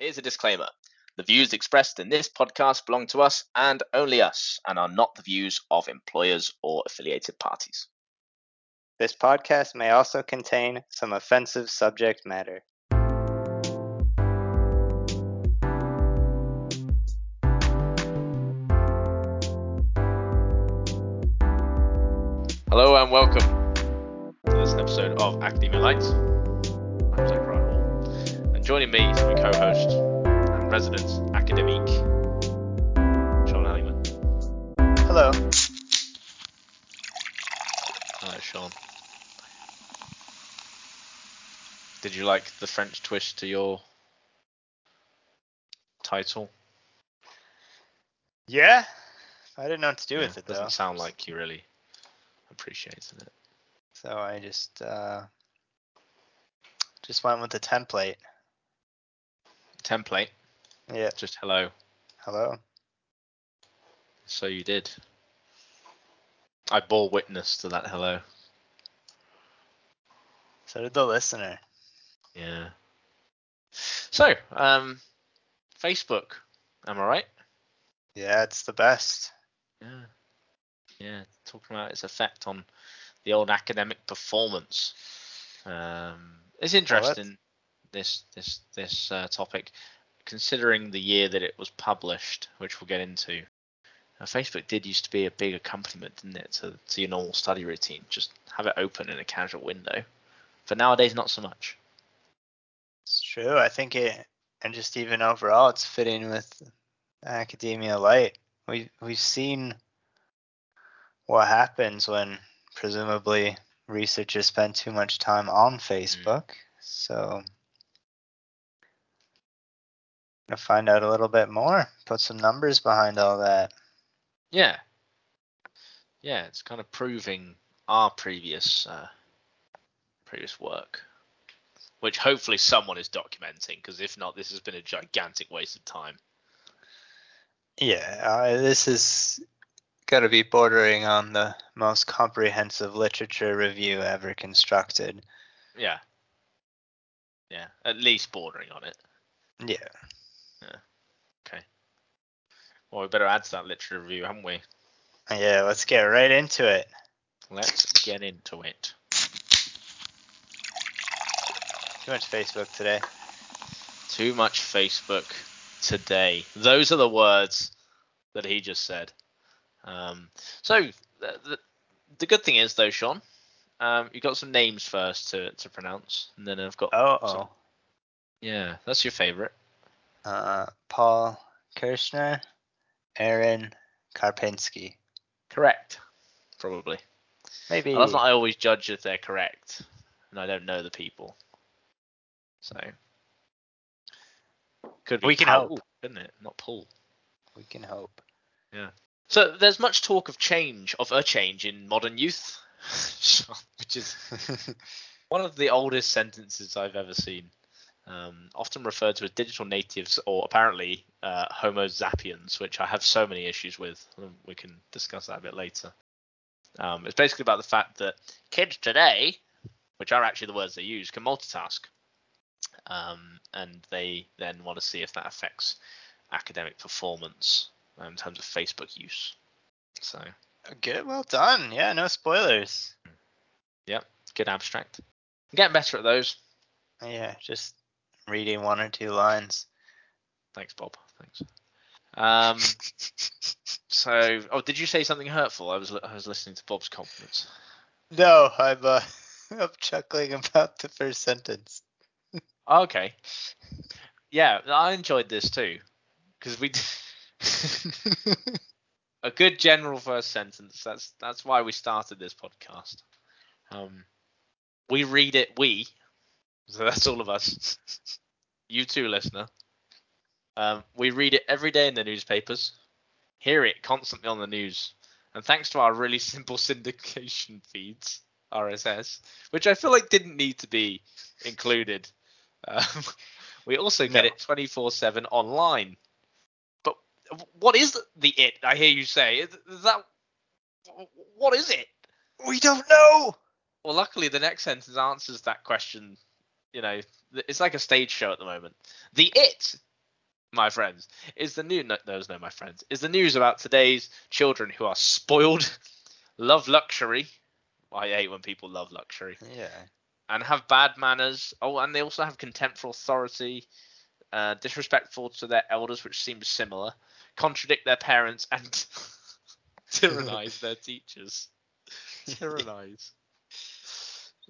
Here's a disclaimer. The views expressed in this podcast belong to us and only us and are not the views of employers or affiliated parties. This podcast may also contain some offensive subject matter. Hello and welcome to this episode of Academia Lights. Joining me is my co-host and resident academic, Sean Allingman. Hello. Hello, Sean. Did you like the French twist to your title? Yeah. I didn't know what to do Yeah, with it though. doesn't though. sound like you really appreciated it. So I just uh just went with the template. Template, Yeah. just hello. Hello. So you did. I bore witness to that hello. So did the listener. Yeah. So, um, Facebook, am I right? Yeah, it's the best. Yeah. Yeah, talking about its effect on the old academic performance. Um, it's interesting this this this uh, topic, considering the year that it was published, which we'll get into. Uh, Facebook did used to be a big accompaniment, didn't it, to, to your normal study routine? Just have it open in a casual window. But nowadays, not so much. It's true. I think it and just even overall it's fitting with Academia Light. We we've seen what happens when presumably researchers spend too much time on Facebook. So gonna find out a little bit more. Put some numbers behind all that. Yeah. Yeah, it's kind of proving our previous uh, previous work, which hopefully someone is documenting, because if not, this has been a gigantic waste of time. Yeah, uh, this is got to be bordering on the most comprehensive literature review ever constructed. Yeah. Yeah, at least bordering on it. Yeah. Well, we better add to that literature review, haven't we? Yeah, let's get right into it. Let's get into it. Too much Facebook today. Too much Facebook today. Those are the words that he just said. Um, so the, the, the good thing is though, Sean, um, you got some names first to, to pronounce, and then I've got Oh, yeah, that's your favorite. Uh, Paul Kirschner, Aryn Karpinski. Correct, probably. Maybe. I love that I always judge if they're correct, and I don't know the people. So could be We can Paul, hope. couldn't it? Not Paul. We can hope. Yeah. So there's much talk of change, of a change in modern youth, which is one of the oldest sentences I've ever seen. Um, often referred to as digital natives or apparently uh, Homo zappiens, which I have so many issues with. Um, We can discuss that a bit later. Um, it's basically about the fact that kids today, which are actually the words they use, can multitask. Um, and they then want to see if that affects academic performance um, in terms of Facebook use. So, Good. Well done. Yeah. No spoilers. Yep, good abstract. I'm getting better at those. Yeah. Just reading one or two lines. Thanks, Bob. Thanks. Um, so, oh, did you say something hurtful? I was I was listening to Bob's compliments. No, I'm uh, I'm chuckling about the first sentence. Oh, okay. Yeah, I enjoyed this too, because we a good general first sentence. That's that's why we started this podcast. Um, we read it. We, so that's all of us. You too, listener. Um, we read it every day in the newspapers, hear it constantly on the news, and thanks to our really simple syndication feeds, RSS, which I feel like didn't need to be included. Um, we also get No. it 24/7 online. But what is the it? I hear you say. Is that what is it? we don't know. Well, luckily the next sentence answers that question. You know, it's like a stage show at the moment. The it my friends, is the new no, those no my friends is the news about today's children who are spoiled, love luxury. I hate when people love luxury Yeah. and have bad manners. Oh, and they also have contempt for authority, uh, disrespectful to their elders, which seems similar, contradict their parents, and tyrannize their teachers. Tyrannize.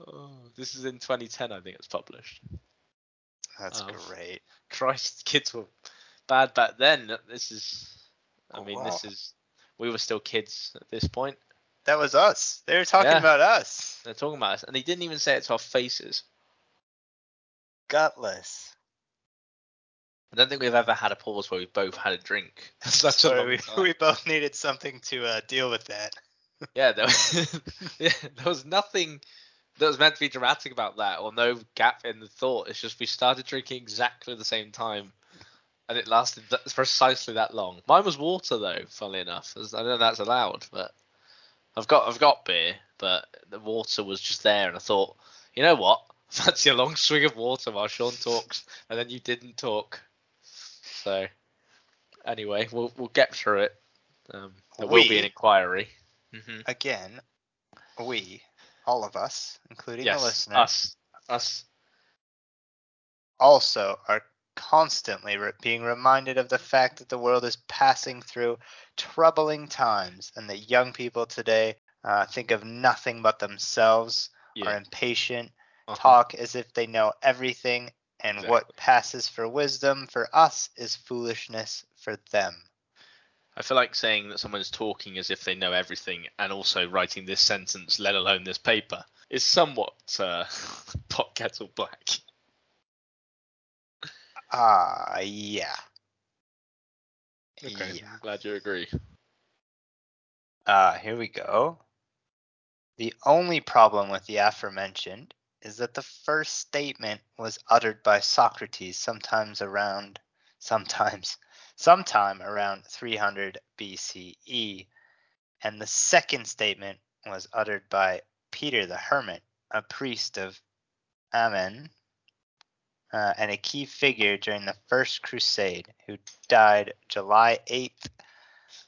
Oh, this is in 2010, I think it's published. That's Oh. great. Christ, kids were bad back then. This is, I Oh, mean, this is, we were still kids at this point. That was us. They were talking Yeah. about us. They're talking about us, and they didn't even say it to our faces. Gutless. I don't think we've ever had a pause where we both had a drink. A Sorry, we, time. we both needed something to uh, deal with that. Yeah, there was, yeah, there was nothing that was meant to be dramatic about that, or no gap in the thought. It's just we started drinking exactly the same time, and it lasted th- precisely that long. Mine was water, though. Funnily enough, I know that's allowed, but I've got I've got beer, but the water was just there, and I thought, you know what? Fancy a long swig of water while Sean talks, and then you didn't talk. So, anyway, we'll we'll get through it. Um, there will be an inquiry. hmm Again, we, all of us, including yes, the listeners, us, us. also are constantly re- being reminded of the fact that the world is passing through troubling times and that young people today uh, think of nothing but themselves, are Yeah. impatient, uh-huh. talk as if they know everything, and what passes for wisdom for us is foolishness for them. I feel like saying that someone's talking as if they know everything and also writing this sentence, let alone this paper, is somewhat uh, pot kettle black. Ah, yeah. Okay, Yeah. I'm glad you agree. Uh, here we go. The only problem with the aforementioned is that the first statement was uttered by Socrates sometimes around sometimes sometime around 300 BCE and the second statement was uttered by Peter the Hermit, a priest of Amiens uh, and a key figure during the First Crusade, who died July 8th,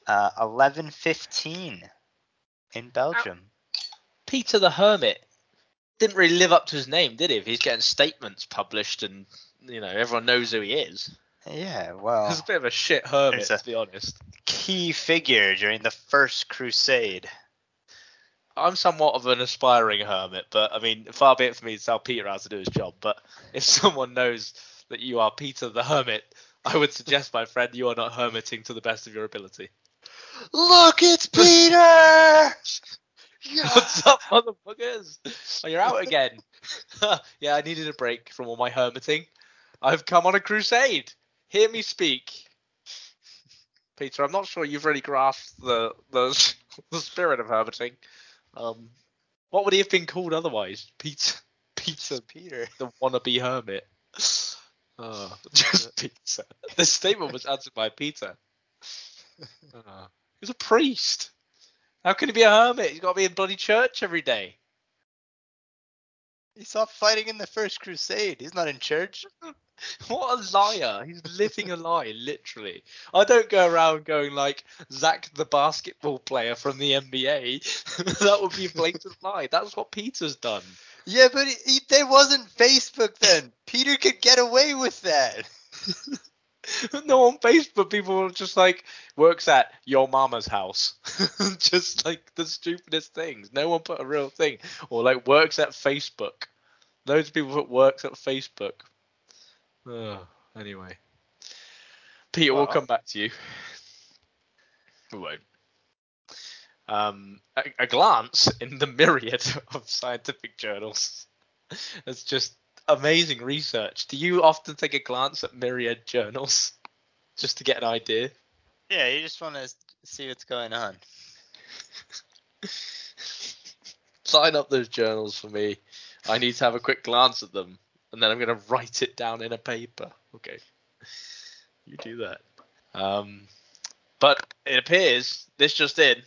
uh, 1115 in Belgium. Peter the Hermit didn't really live up to his name, did he? If he's getting statements published and you know everyone knows who he is, Yeah, well, he's a bit of a shit hermit, a- to be honest. key figure during the First Crusade. I'm somewhat of an aspiring hermit, but I mean, far be it for me to tell Peter how to do his job. But if someone knows that you are Peter the Hermit, I would suggest, my friend, you are not hermiting to the best of your ability. Look, it's Peter! What's up, motherfuckers? Oh, you're out again. yeah, I needed a break from all my hermiting. I've come on a crusade. Hear me speak. Peter, I'm not sure you've really grasped the the, the spirit of hermiting. Um, what would he have been called otherwise? Peter, Peter, Peter. the wannabe hermit. Oh, just Peter. The statement was answered by Peter. He's a priest. How can he be a hermit? He's got to be in bloody church every day. He stopped fighting in the First Crusade. He's not in church. What a liar! He's living a lie, literally. I don't go around going like Zach, the basketball player from the NBA. that would be a blatant lie. That's what Peter's done. Yeah, but he, he, there wasn't Facebook then. Peter could get away with that. no, on Facebook, people were just like works at your mama's house, just like the stupidest things. No one put a real thing, or like works at Facebook. Loads of people put works at Facebook. Oh, anyway, Peter, we'll Well- come back to you. We won't. Um, a, a glance in the myriad of scientific journals. It's just amazing research. Do you often take a glance at myriad journals just to get an idea? Yeah, you just want to see what's going on. Sign up those journals for me. I need to have a quick glance at them, and then I'm going to write it down in a paper. Okay, you do that. Um, but it appears this just in.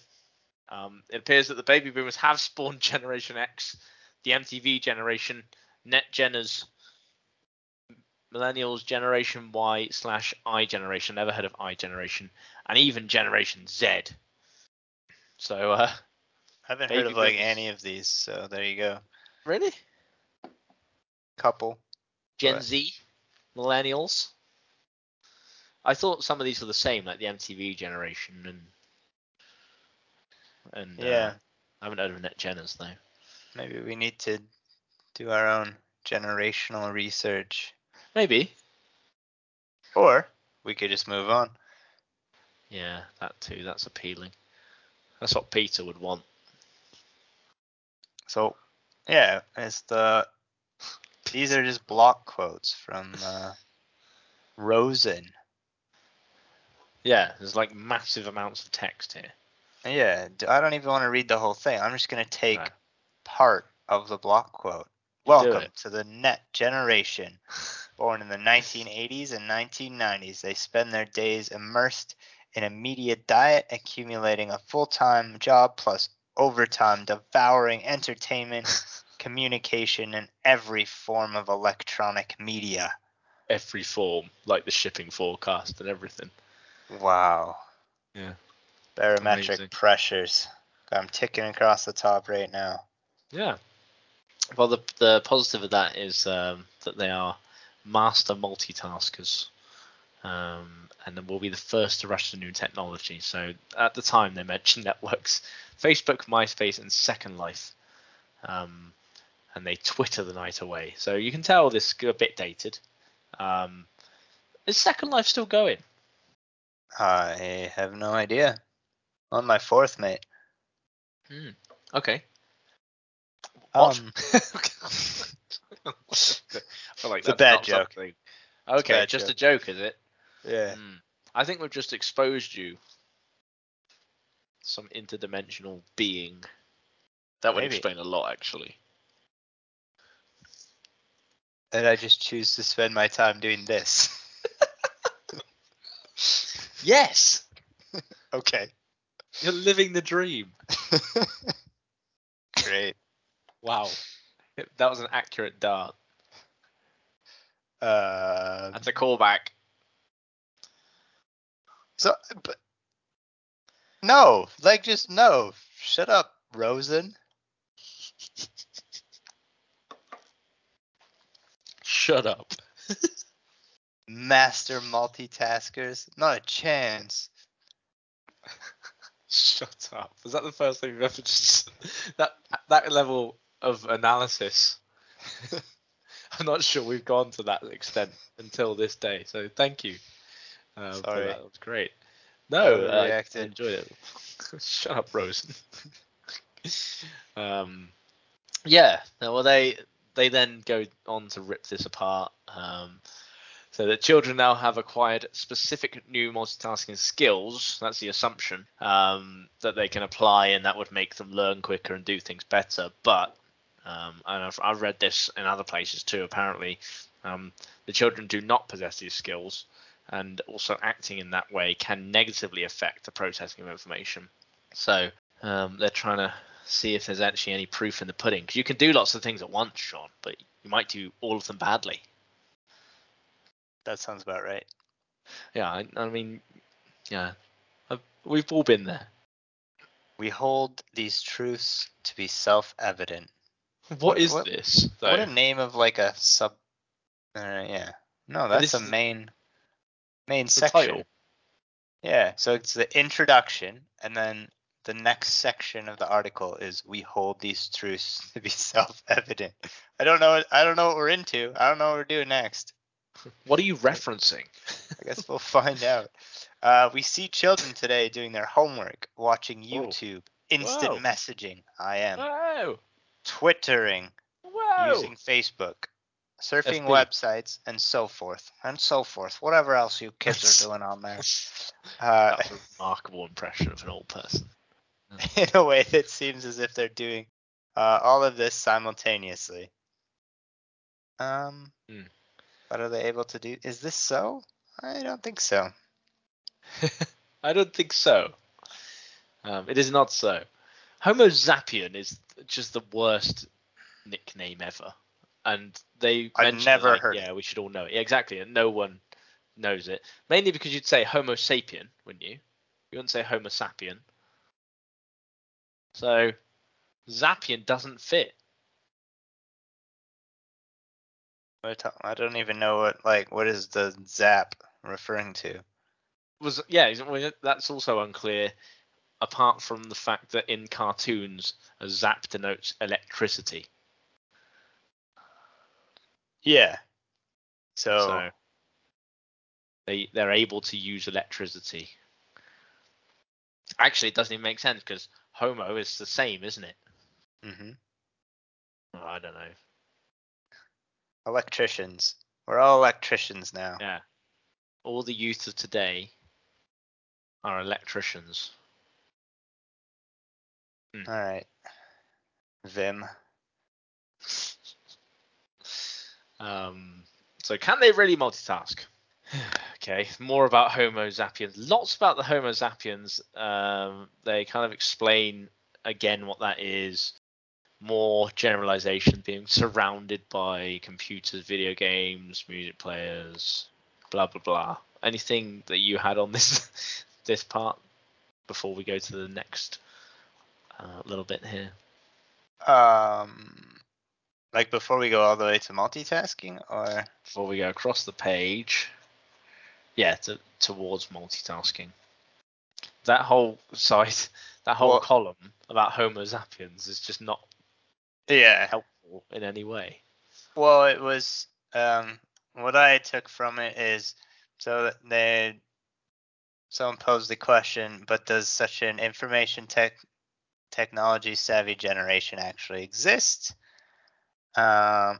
Um, it appears that the baby boomers have spawned Generation X, the MTV generation, Net Geners, millennials, Generation Y slash I generation. Never heard of I generation, and even Generation Z. So, uh, I haven't heard of like any of these, so there you go. really, Couple. Gen What? Z, millennials. I thought some of these were the same, like the MTV generation and and uh, Yeah. I haven't heard of Net Geners though. Maybe we need to do our own generational research. Maybe. Or we could just move on. Yeah, that too. That's appealing. That's what Peter would want. So, yeah, it's the. These are just block quotes from uh, Rosen. Yeah, there's like massive amounts of text here. Yeah, I don't even want to read the whole thing. I'm just going to take No. part of the block quote. Welcome to the net generation. Born in the 1980s and 1990s, they spend their days immersed in a media diet, accumulating a full time job plus overtime, devouring entertainment, communication, and every form of electronic media. Every form, like the shipping forecast and everything. Wow. Yeah. Barometric Amazing. pressures. I'm ticking across the top right now. Yeah. Well, the the positive of that is um, that they are master multitaskers, um, and then will be the first to rush to new technology. So at the time they mentioned networks, Facebook, MySpace, and Second Life, um, and they Twitter the night away. So you can tell this is a bit dated. Um, is Second Life still going? I have no idea. On my fourth mate. Okay. What? Um, I like It's a bad joke. something- Okay, bad just joke. a joke, is it? yeah. Hmm. I think we've just exposed you some interdimensional being. That would Maybe. explain a lot, actually. And I just choose to spend my time doing this. Yes, okay. you're living the dream. Great. Wow, that was an accurate dart. Uh, That's a callback. so, but no, like just no. Shut up, Rosen. Shut up. Master multitaskers. Not a chance. Shut up. Was that the first thing you've ever just that that level of analysis? I'm not sure we've gone to that extent until this day. So thank you. Uh, Sorry. that. that was great. No, uh, I Overreacted. enjoyed it. Shut up, Rosen. um, yeah. Well, they they then go on to rip this apart. Um, so that children now have acquired specific new multitasking skills. That's the assumption um, that they can apply, and that would make them learn quicker and do things better. But um, and I've, I've read this in other places too. Apparently, um, the children do not possess these skills, and also acting in that way can negatively affect the processing of information. So um, they're trying to see if there's actually any proof in the pudding. Because you can do lots of things at once, Sean, but you might do all of them badly. That sounds about right. Yeah, I, I mean, yeah, I've, we've all been there. We hold these truths to be self-evident. what What- is what- this? Though? What a name of like a sub. Uh, yeah. No, that's a main main section. title. Yeah. So it's the introduction, and then the next section of the article is we hold these truths to be self-evident. I don't know. I don't know what we're into. I don't know what we're doing next. What are you referencing? I guess we'll find out. Uh, we see children today doing their homework, watching Whoa. YouTube, instant Whoa. messaging. I am Whoa! Twittering, Whoa! using Facebook, surfing FB. websites, and so forth, and so forth. Whatever else you kids are doing on there, uh, That's a remarkable impression of an old person. in a way that seems as if they're doing uh, all of this simultaneously. Um, Hmm. but are they able to do? Is this so? I don't think so. I don't think so. Um, it is not so. Homo zappien is just the worst nickname ever, and they I've never like, heard Yeah, we should all know it. Yeah, exactly, and no one knows it. Mainly because you'd say Homo sapien, wouldn't you? You wouldn't say Homo sapien. So Zappian doesn't fit. I don't even know what like what is the zap referring to. Was yeah, that's also unclear. Apart from the fact that in cartoons, a zap denotes electricity. Yeah. So, So they they're able to use electricity. Actually, it doesn't even make sense because Homo is the same, isn't it? hmm Oh, I don't know. electricians. We're all electricians now. Yeah. All the youth of today are electricians. All right. Vim. Um, so can they really multitask? okay, more about Homo zappiens. Lots about the Homo zappiens. Um, they kind of explain again what that is. More generalization, being surrounded by computers, video games, music players, blah blah blah. Anything that you had on this this part before we go to the next uh, little bit here? Um, like before we go all the way to multitasking, or before we go across the page. Yeah, to, towards multitasking. That whole side, that whole Well- column about Homo zappiens is just not yeah. helpful in any way. Well, it was um what I took from it is so that they someone posed the question, but does such an information tech technology savvy generation actually exist? Um,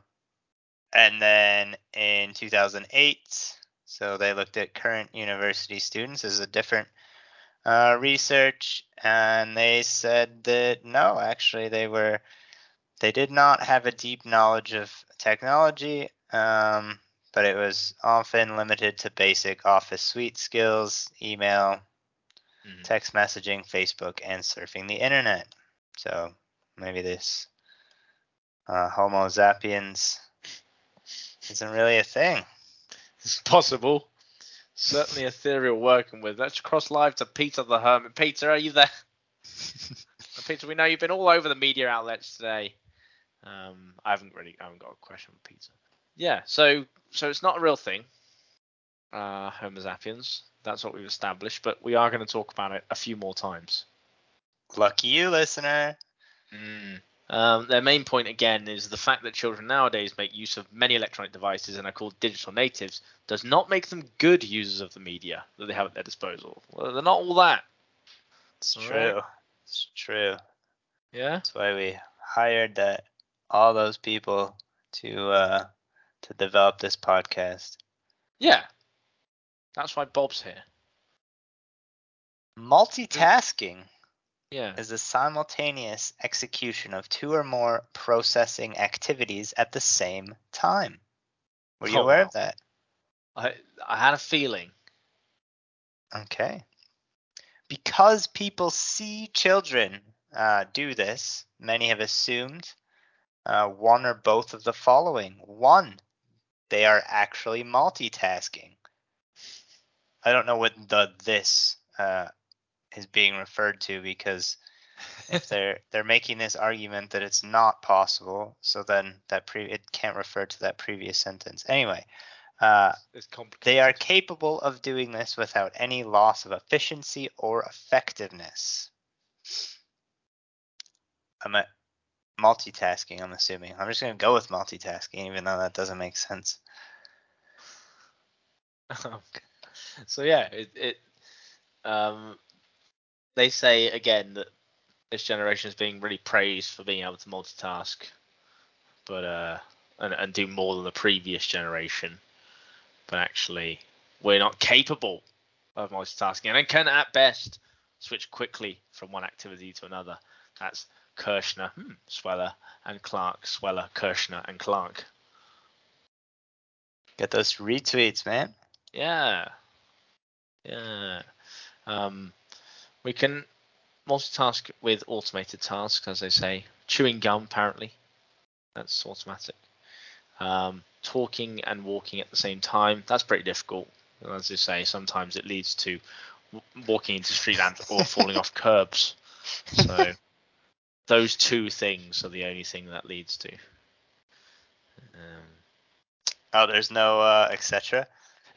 and then in 2008, so they looked at current university students as a different uh, research, and they said that no, actually they were they did not have a deep knowledge of technology, um, but it was often limited to basic office suite skills, email, Mhm. text messaging, Facebook, and surfing the internet. So maybe this uh, Homo zappiens isn't really a thing. It's possible. Certainly a theory we're working with. Let's cross live to Peter the Hermit. Peter, are you there? Peter, we know you've been all over the media outlets today. Um, I haven't really, I haven't got a question for Peter. Yeah, so so it's not a real thing. Uh, Homo zappiens. That's what we've established, but we are going to talk about it a few more times. Lucky you, listener. Um, their main point again is the fact that children nowadays make use of many electronic devices and are called digital natives does not make them good users of the media that they have at their disposal. Well, they're not all that. It's All true. right. It's true. Yeah. That's why we hired that all those people to uh to develop this podcast. Yeah. That's why Bob's here. Multitasking Yeah. is the simultaneous execution of two or more processing activities at the same time. Were you Oh, aware wow. of that? I I had a feeling. Okay. Because people see children uh, do this, many have assumed uh, one or both of the following. One, they are actually multitasking. I don't know what the this uh, is being referred to because if they're they're making this argument that it's not possible, so then that pre it can't refer to that previous sentence. Anyway, uh, they are capable of doing this without any loss of efficiency or effectiveness. I'm at multitasking, I'm assuming. I'm just going to go with multitasking, even though that doesn't make sense. so yeah, it, it um they say again that this generation is being really praised for being able to multitask, but uh and, and do more than the previous generation. But actually, we're not capable of multitasking, and can at best switch quickly from one activity to another. That's Kirschner, hmm, Sweller, and Clark. Sweller, Kirschner, and Clark. Get those retweets, man. Yeah. Yeah. Um, we can multitask with automated tasks, as they say. Chewing gum, apparently. That's automatic. Um, talking and walking at the same time, that's pretty difficult. And as you say, sometimes it leads to walking into street lamps or falling off curbs. So those two things are the only thing that leads to. Um, Oh, there's no uh, etc.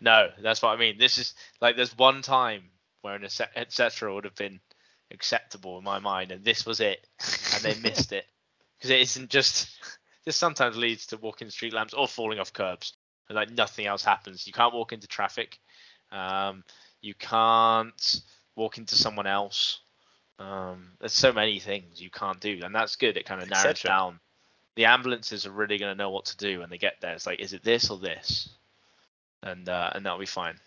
no, that's what I mean. This is like there's one time where an etc. would have been acceptable in my mind, and this was it, and they missed it because it isn't just. This sometimes leads to walking street lamps or falling off curbs, and like nothing else happens. You can't walk into traffic. Um, you can't walk into someone else. Um, there's so many things you can't do, and that's good. It kind of narrows down. The ambulances are really going to know what to do when they get there. It's like, is it this or this? And uh, and that'll be fine.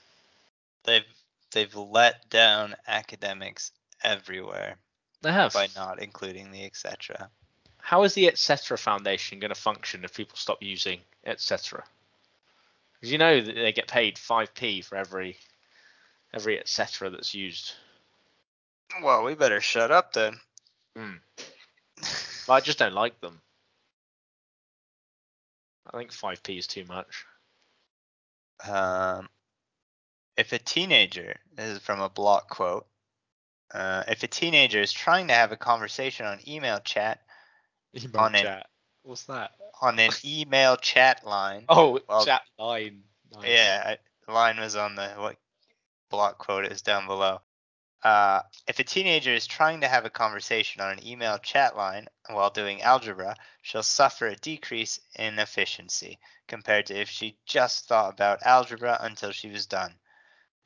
They've they've let down academics everywhere They have. by not including the etc. How is the etc. Foundation going to function if people stop using etc. Because you know that they get paid 5p for every every etc. that's used. Well, we better shut up then. Mm. But I just don't like them. I think 5p is too much. Um, if a teenager this is from a block quote. Uh, if a teenager is trying to have a conversation on email chat Email On chat. What's that? on an email chat line, Oh, Well- chat line. Nice. yeah, I, line was on the what block quote is down below. Uh, if a teenager is trying to have a conversation on an email chat line while doing algebra, she'll suffer a decrease in efficiency compared to if she just thought about algebra until she was done.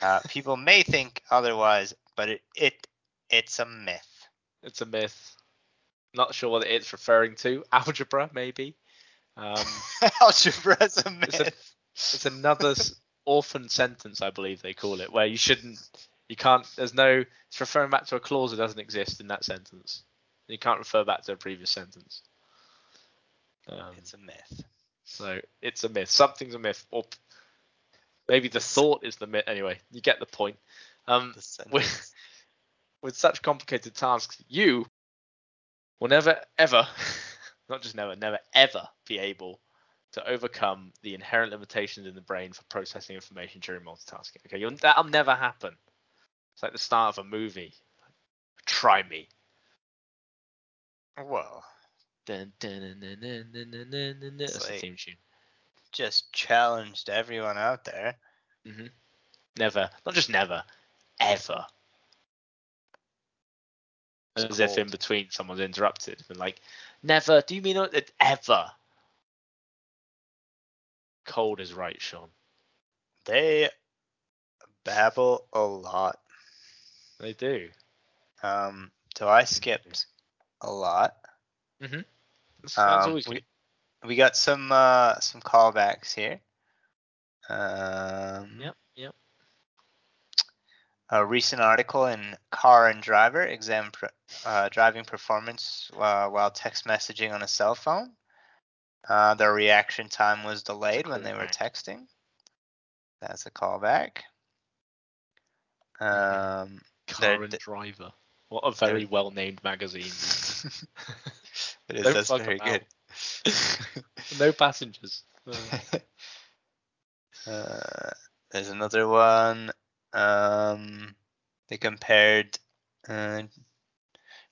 Uh, people may think otherwise, but it, it it's a myth. It's a myth. Not sure what it's referring to. Algebra, maybe. Um, algebra is a It's a- myth. it's another orphan sentence, I believe they call it, where you shouldn't, you can't. There's no. It's referring back to a clause that doesn't exist in that sentence. You can't refer back to a previous sentence. Um, it's a myth. so it's a myth. Something's a myth, or maybe the thought is the myth. Anyway, you get the point. Um, The with, with such complicated tasks, you will never ever, not just never, never ever be able to overcome the inherent limitations in the brain for processing information during multitasking. Okay, You'll, that'll never happen. It's like the start of a movie. Try me. Well, Dun, dun, dun, dun, dun, dun, dun, dun, dun. That's the theme tune. just challenged everyone out there. Never, not just never, ever. It's As if in between someone's interrupted. And like, never. Do you mean it ever? Cold is right, Sean. They babble a lot. They do. Um, so I skipped a lot. That's, that's Um, always we, we got some uh, some callbacks here. Um, Yep, yep. A recent article in Car and Driver exam pr- uh, driving performance uh, while text messaging on a cell phone. Uh, their reaction time was delayed when they were texting. That's a callback. Um, Car and d- Driver. What a very well named magazine. it is, Don't that's very good. no passengers. Uh, there's another one. Um, they compared uh,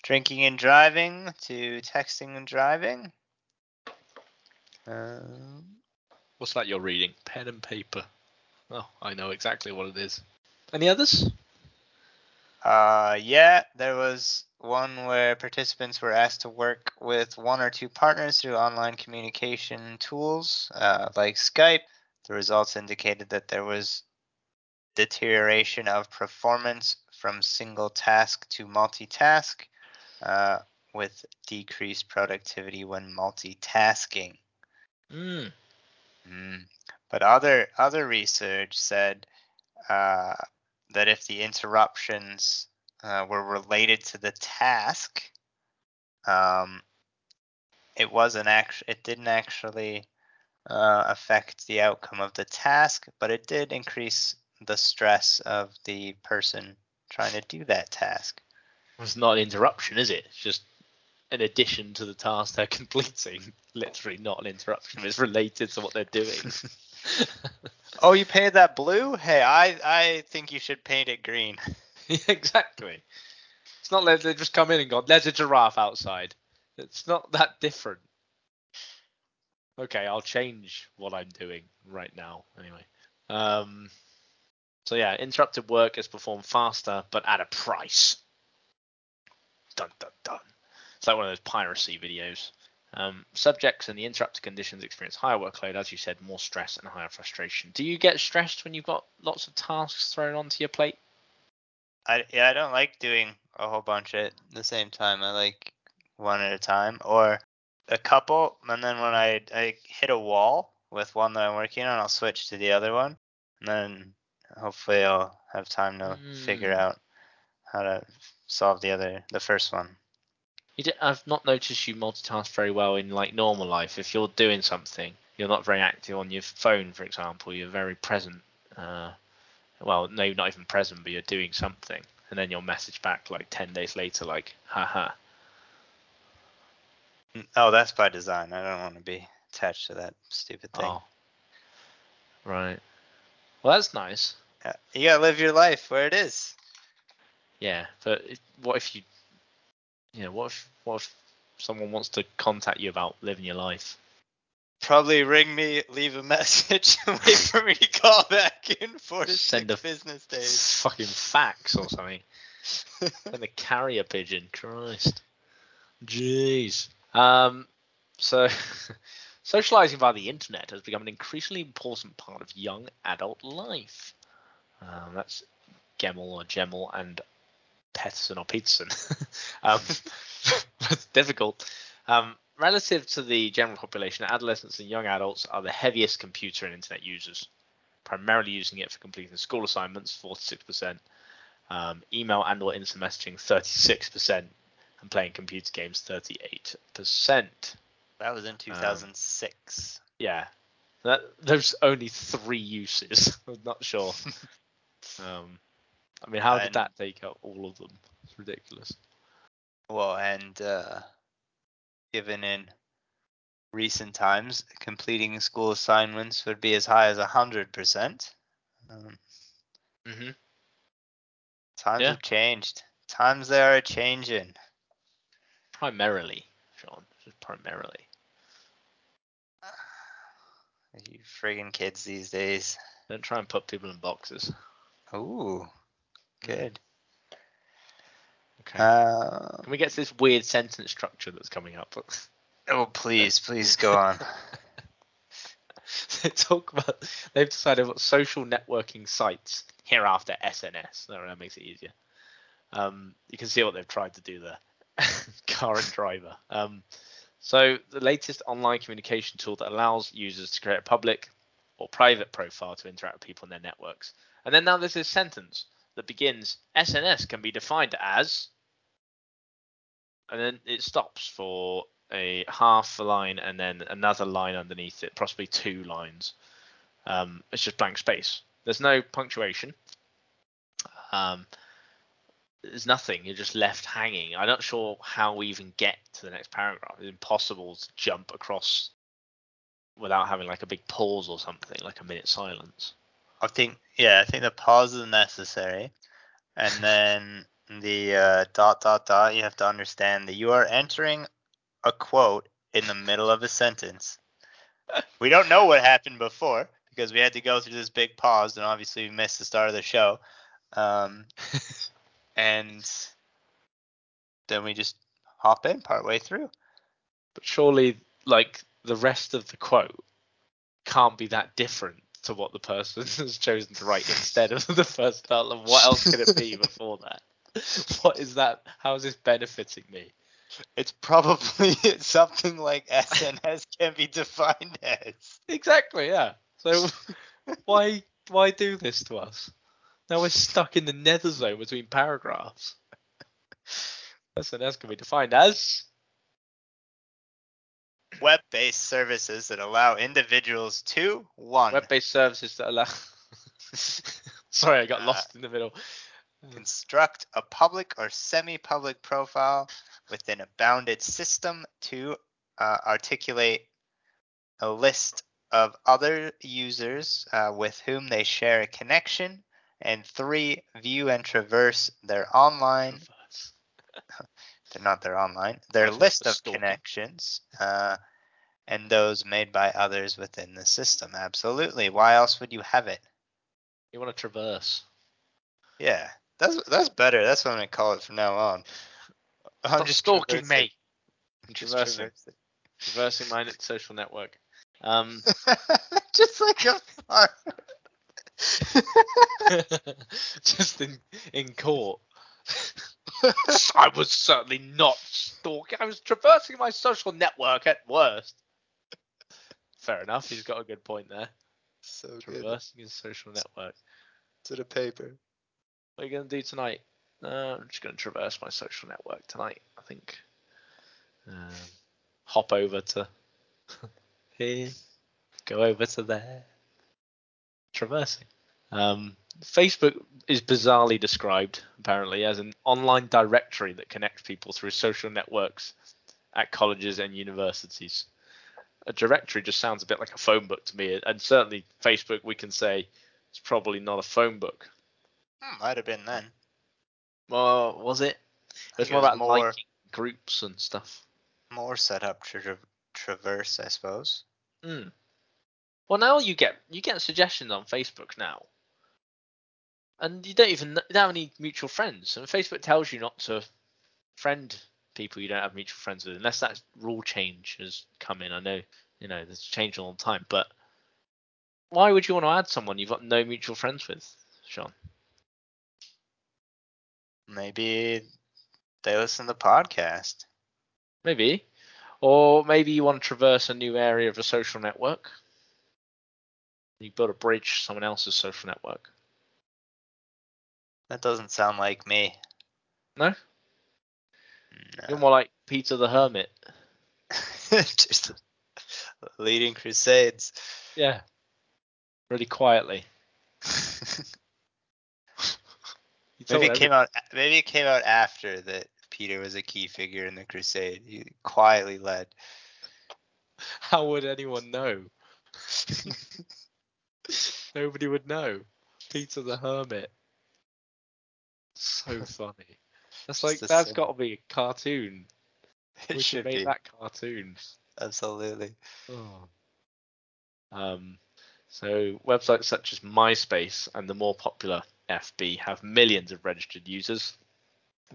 drinking and driving to texting and driving. Um, What's that you're reading? Pen and paper. Oh, I know exactly what it is. Any others? Uh, yeah, there was one where participants were asked to work with one or two partners through online communication tools uh, like Skype. The results indicated that there was deterioration of performance from single task to multitask, uh, with decreased productivity when multitasking. Mm. Mm. But other other research said uh, that if the interruptions uh, were related to the task, um, it wasn't actually it didn't actually uh, affect the outcome of the task, but it did increase the stress of the person trying to do that task. It's not an interruption, is it? It's just an addition to the task they're completing. Literally not an interruption. It's related to what they're doing. oh, you painted that blue? Hey, I I think you should paint it green. exactly. It's not like they just come in and go, there's a giraffe outside. It's not that different. Okay, I'll change what I'm doing right now. Anyway. Um, so yeah, interrupted work is performed faster, but at a price. Dun dun dun. It's like one of those piracy videos. Um, subjects in the interrupted conditions experience higher workload, as you said, more stress and higher frustration. Do you get stressed when you've got lots of tasks thrown onto your plate? I yeah, I don't like doing a whole bunch at the same time. I like one at a time or a couple, and then when I I hit a wall with one that I'm working on, I'll switch to the other one, and then hopefully I'll have time to mm. figure hmm. out how to solve the other the first one. I've not noticed you multitask very well in like normal life. If you're doing something, you're not very active on your phone, for example. You're very present. Uh, well, no, not even present, but you're doing something, and then you'll message back like ten days later, like, haha. Oh, that's by design. I don't want to be attached to that stupid thing. Oh. Right. Well, that's nice. Yeah, you gotta live your life where it is. Yeah, but what if you you know, what if what if someone wants to contact you about living your life? Probably ring me, leave a message, and wait for me to call back in for Send a business days. Fucking fax or something. and a carrier pigeon, Christ. Jeez. Um, so socializing via the internet has become an increasingly important part of young adult life. Um, that's Gemmill or Gemmill and Peterson or Peterson. um, it's difficult. Um, relative to the general population, adolescents and young adults are the heaviest computer and internet users, primarily using it for completing school assignments, 46%, um, email and or instant messaging, 36%, and playing computer games, 38%. That was in 2006. Um, yeah. That, there's only three uses. I'm not sure. um, I mean, how and, did that take out all of them? It's ridiculous. Well, and uh, given in recent times, completing school assignments would be as high as hundred percent. Um, mm-hmm. Times yeah. have changed. Times they are changing. Primarily, Sean. Just primarily. You friggin' kids these days. Don't try and put people in boxes. Ooh. Good. Okay. Uh, Can we get to this weird sentence structure that's coming up? oh, please, please go on. they talk about they've decided what social networking sites hereafter SNS. No, that makes it easier. Um, you can see what they've tried to do there. Car and driver. Um, so the latest online communication tool that allows users to create a public or private profile to interact with people in their networks. And then now there's this sentence that begins SNS can be defined as, and then it stops for a half a line and then another line underneath it, possibly two lines. Um, it's just blank space. There's no punctuation. Um, there's nothing. You're just left hanging. I'm not sure how we even get to the next paragraph. It's impossible to jump across without having like a big pause or something, like a minute silence. I think yeah, I think the pause is necessary, and then the uh, dot dot dot. You have to understand that you are entering a quote in the middle of a sentence. We don't know what happened before because we had to go through this big pause, and obviously we missed the start of the show. Um, and then we just hop in partway through. But surely, like the rest of the quote can't be that different to what the person has chosen to write instead of the first title. What else could it be before that? What is that? How is this benefiting me? It's probably something like SNS can be defined as. Exactly, yeah. So why why do this to us? Now we're stuck in the nether zone between paragraphs. SNS can be defined as web-based services that allow individuals to one web-based services that allow sorry i got uh, lost in the middle Construct a public or semi-public profile within a bounded system to uh, articulate a list of other users uh, with whom they share a connection, and three, view and traverse their online. they're not their online, their That's list of stalking. connections, uh, and those made by others within the system. Absolutely. Why else would you have it? You want to traverse. Yeah, that's that's better. That's what I'm gonna call it from now on. I'm Stop stalking traversing. me. Traversing. traversing. My social network. Um, just like a farm. just in in court. I was certainly not stalking. I was traversing my social network at worst. Fair enough. He's got a good point there. So good. Traversing his social network. To the paper. What are you gonna do tonight? Uh, I'm just gonna traverse my social network tonight. I think. Um, hop over to here, go over to there. Traversing. Um, Facebook is bizarrely described apparently as an online directory that connects people through social networks at colleges and universities. A directory just sounds a bit like a phone book to me, and certainly Facebook we can say it's probably not a phone book. Hmm, might have been then. Well, was it? It was more about more- liking groups and stuff. More set up to tra- traverse, I suppose. Mm. Well, now you get you get suggestions on Facebook now, and you don't even you don't have any mutual friends. And Facebook tells you not to friend people you don't have mutual friends with, unless that rule change has come in. I know you know there's changed all the time, but why would you want to add someone you've got no mutual friends with, Sean? Maybe they listen to the podcast. Maybe, or maybe you want to traverse a new area of a social network. You build a bridge to someone else's social network. That doesn't sound like me. No? No. You're more like Peter the Hermit. Just leading crusades. Yeah. Really quietly. Maybe it came out. Maybe it came out after that Peter was a key figure in the crusade. He quietly led. How would anyone know? Nobody would know. Peter the Hermit. So funny. That's like that's symbol. got to be a cartoon. It we should should make be that cartoon. absolutely. Oh. Um, so websites such as MySpace and the more popular FB have millions of registered users,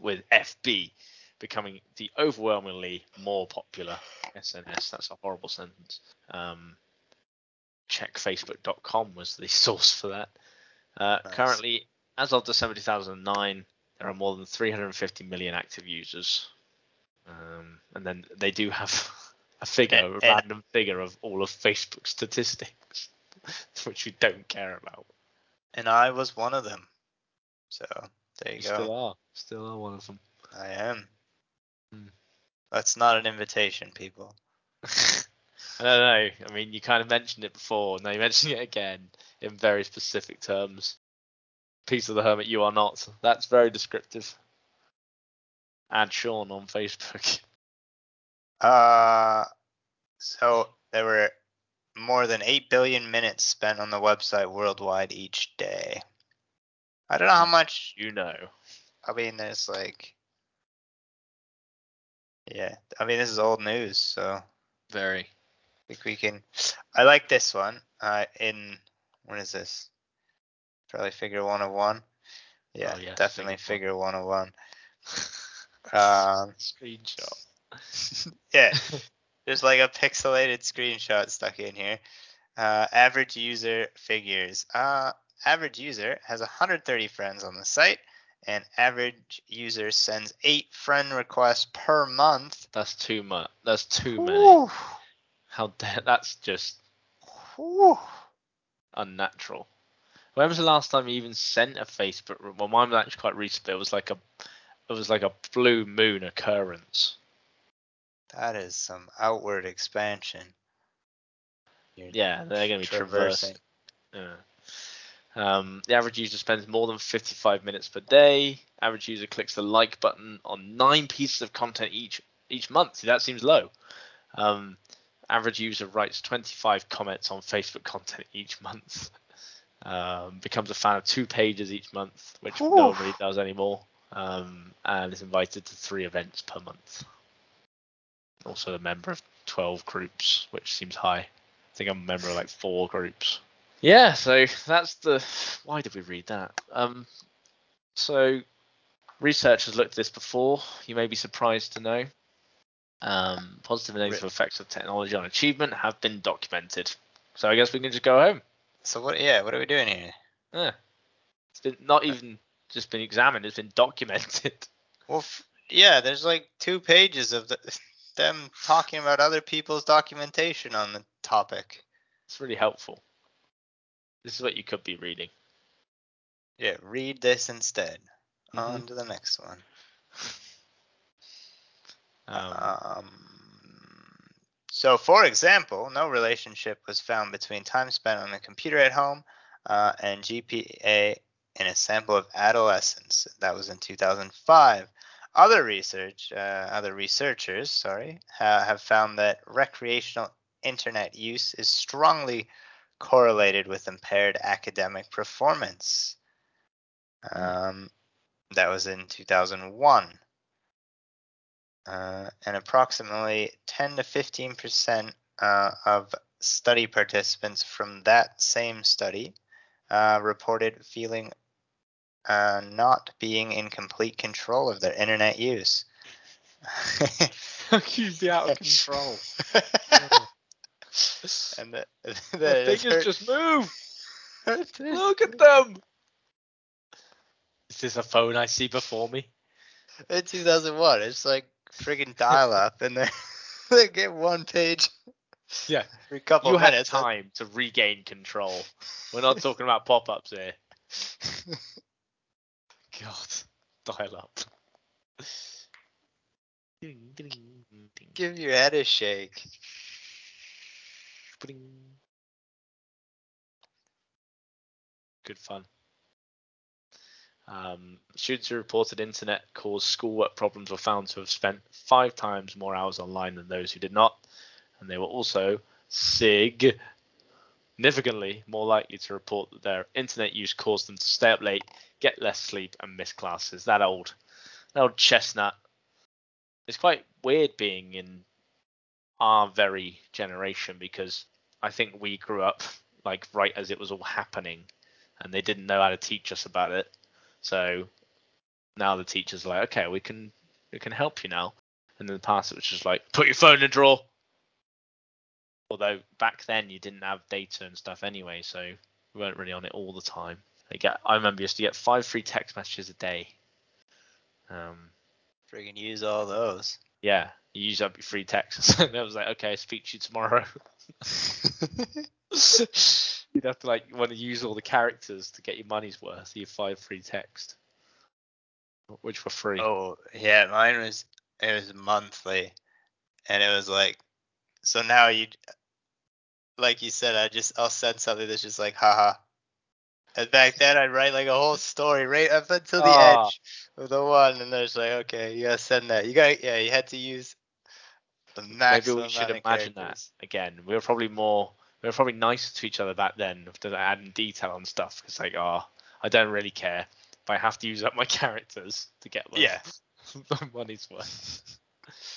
with FB becoming the overwhelmingly more popular SNS. That's a horrible sentence. Um, checkfacebook.com was the source for that. Uh, Nice. Currently, as of December 2009, there are more than 350 million active users. Um, and then they do have a figure, a And- and- random figure of all of Facebook statistics, which we don't care about. And I was one of them. So there you You go. still are, still are one of them. I am. Hmm. That's not an invitation, people. I don't know. I mean, you kind of mentioned it before. Now you mention it again in very specific terms. Peter the Hermit, you are not. That's very descriptive. Add Sean on Facebook. Uh, so there were more than 8 billion minutes spent on the website worldwide each day. I don't know how much, You know. I mean, there's like, yeah, I mean, this is old news, so I Very. think we can, I like this one. Uh, in, When is this? Probably figure 101. Yeah, Oh, yes, definitely figure figure 101. Um, Screenshot. yeah, there's like a pixelated screenshot stuck in here. Uh, average user figures. Uh, average user has 130 friends on the site, and average user sends eight friend requests per month. That's too much. That's too many. Whew. How dare that's just Whew. unnatural. When was the last time you even sent a Facebook? Well, mine was actually quite recent. But it was like a, it was like a blue moon occurrence. That is some outward expansion. You're Yeah, they're gonna be traversing. traversing. Yeah. Um, the average user spends more than 55 minutes per day. Average user clicks the like button on nine pieces of content each each month. See, that seems low. Um, average user writes 25 comments on Facebook content each month. Um, becomes a fan of two pages each month, which Ooh. no one really does anymore. Um, and is invited to three events per month. Also a member of 12 groups, which seems high. I think I'm a member of like four groups. Yeah, so that's the. Why did we read that? Um, so research has looked at this before. You may be surprised to know. Um, positive and negative effects of technology on achievement have been documented. So I guess we can just go home. So what? Yeah, what are we doing here? Yeah. It's been not even just been examined; it's been documented. Well, f- yeah, there's like two pages of the, them talking about other people's documentation on the topic. It's really helpful. This is what you could be reading. Yeah, read this instead. Mhm. On to the next one. Um, Um, so, for example, no relationship was found between time spent on the computer at home uh, and GPA in a sample of adolescents. That was in 2005. Other research, uh, other researchers, sorry, ha- have found that recreational internet use is strongly correlated with impaired academic performance. Um, that was in 2001 uh, and approximately 10 to 15 percent uh, of study participants from that same study uh, reported feeling uh, not being in complete control of their internet use. Accused be out of control. and the, the, The it's fingers hurt- just move. Look at them. Is this a phone I see before me? in 2001. It's like friggin' dial up, and they they get one page Yeah. every couple you had minutes. time to regain control. We're not talking about pop-ups here. God, dial up. Give your head a shake. Good fun. Um, students who reported internet caused schoolwork problems were found to have spent five times more hours online than those who did not, and they were also significantly more likely to report that their internet use caused them to stay up late, get less sleep, and miss classes. That old, that old chestnut. It's quite weird being in our very generation because I think we grew up like right as it was all happening, and they didn't know how to teach us about it. So now the teachers are like, okay, we can we can help you now. And in the past it was just like, put your phone in a drawer. Although back then you didn't have data and stuff anyway, so we weren't really on it all the time. I get I remember used to get five free text messages a day. Um Friggin' use all those. yeah, you use up your free texts. and I was like, okay, speak to you tomorrow. You'd have to like want to use all the characters to get your money's worth. Your five free text, which were free. oh yeah, mine was it was monthly, and it was like so now you like you said I just I'll send something that's just like haha. And back then I'd write like a whole story right up until the Ah. edge of the one, and there's like okay, you gotta send that. You got yeah, you had to use the Maybe we should imagine that again. We were probably more, we were probably nicer to each other back then, after adding detail on stuff. Because like, oh, I don't really care, but I have to use up my characters to get my, Yeah. my money's worth.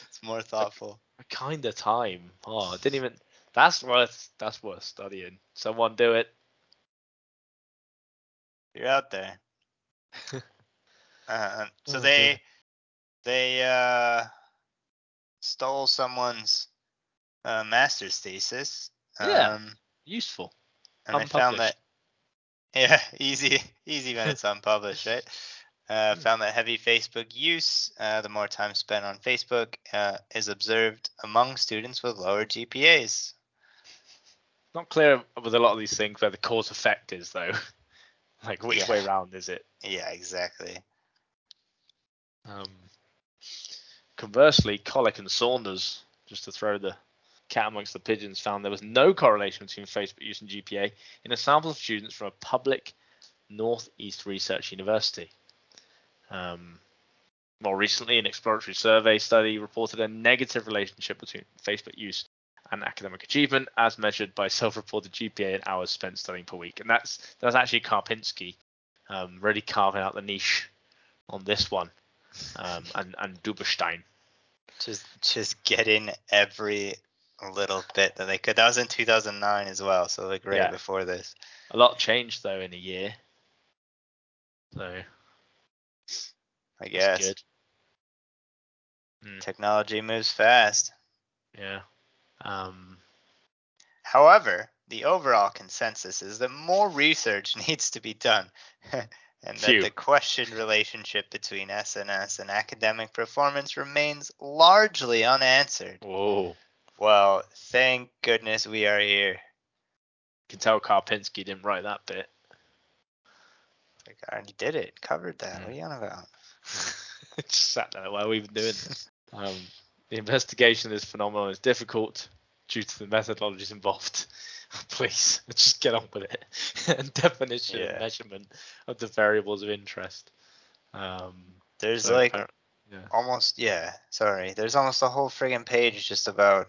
It's more thoughtful. A kind of time. Oh, I didn't even. That's worth. That's worth studying. Someone do it. You're out there. Uh, so Oh, they they uh, stole someone's uh, master's thesis. Yeah. Um, Useful. and I found that yeah, easy easy when it's unpublished, right? Uh, found that heavy Facebook use, uh, the more time spent on Facebook, uh, is observed among students with lower GPAs. Not clear with a lot of these things where the cause effect is though. like which way Yeah. round is it? Yeah, exactly. Um, conversely, Kolek and Saunders, just to throw the cat amongst the pigeons, found there was no correlation between Facebook use and GPA in a sample of students from a public Northeast Research University. Um, more recently, an exploratory survey study reported a negative relationship between Facebook use and academic achievement, as measured by self-reported GPA and hours spent studying per week. And that's that's actually Karpinski, um, really carving out the niche on this one, um, and and Duberstein. Just just getting every little bit that they could. That was in 2009 as well, so like right Yeah. before this. A lot changed though in a year, so I guess good. Mm, technology moves fast. yeah. Um, However, the overall consensus is that more research needs to be done, and that Phew. the question relationship between SNS and academic performance remains largely unanswered. whoa. Well, thank goodness we are here. You can tell Karpinski didn't write that bit. Like, I already did it, covered that. Mm. What are you on about? Just sat there while we've been doing this. Um, the investigation of this phenomenon is difficult due to the methodologies involved. Please, just get on with it. and definition Yeah. and measurement of the variables of interest. Um, There's so like yeah. almost, yeah, sorry. There's almost a whole friggin' page just about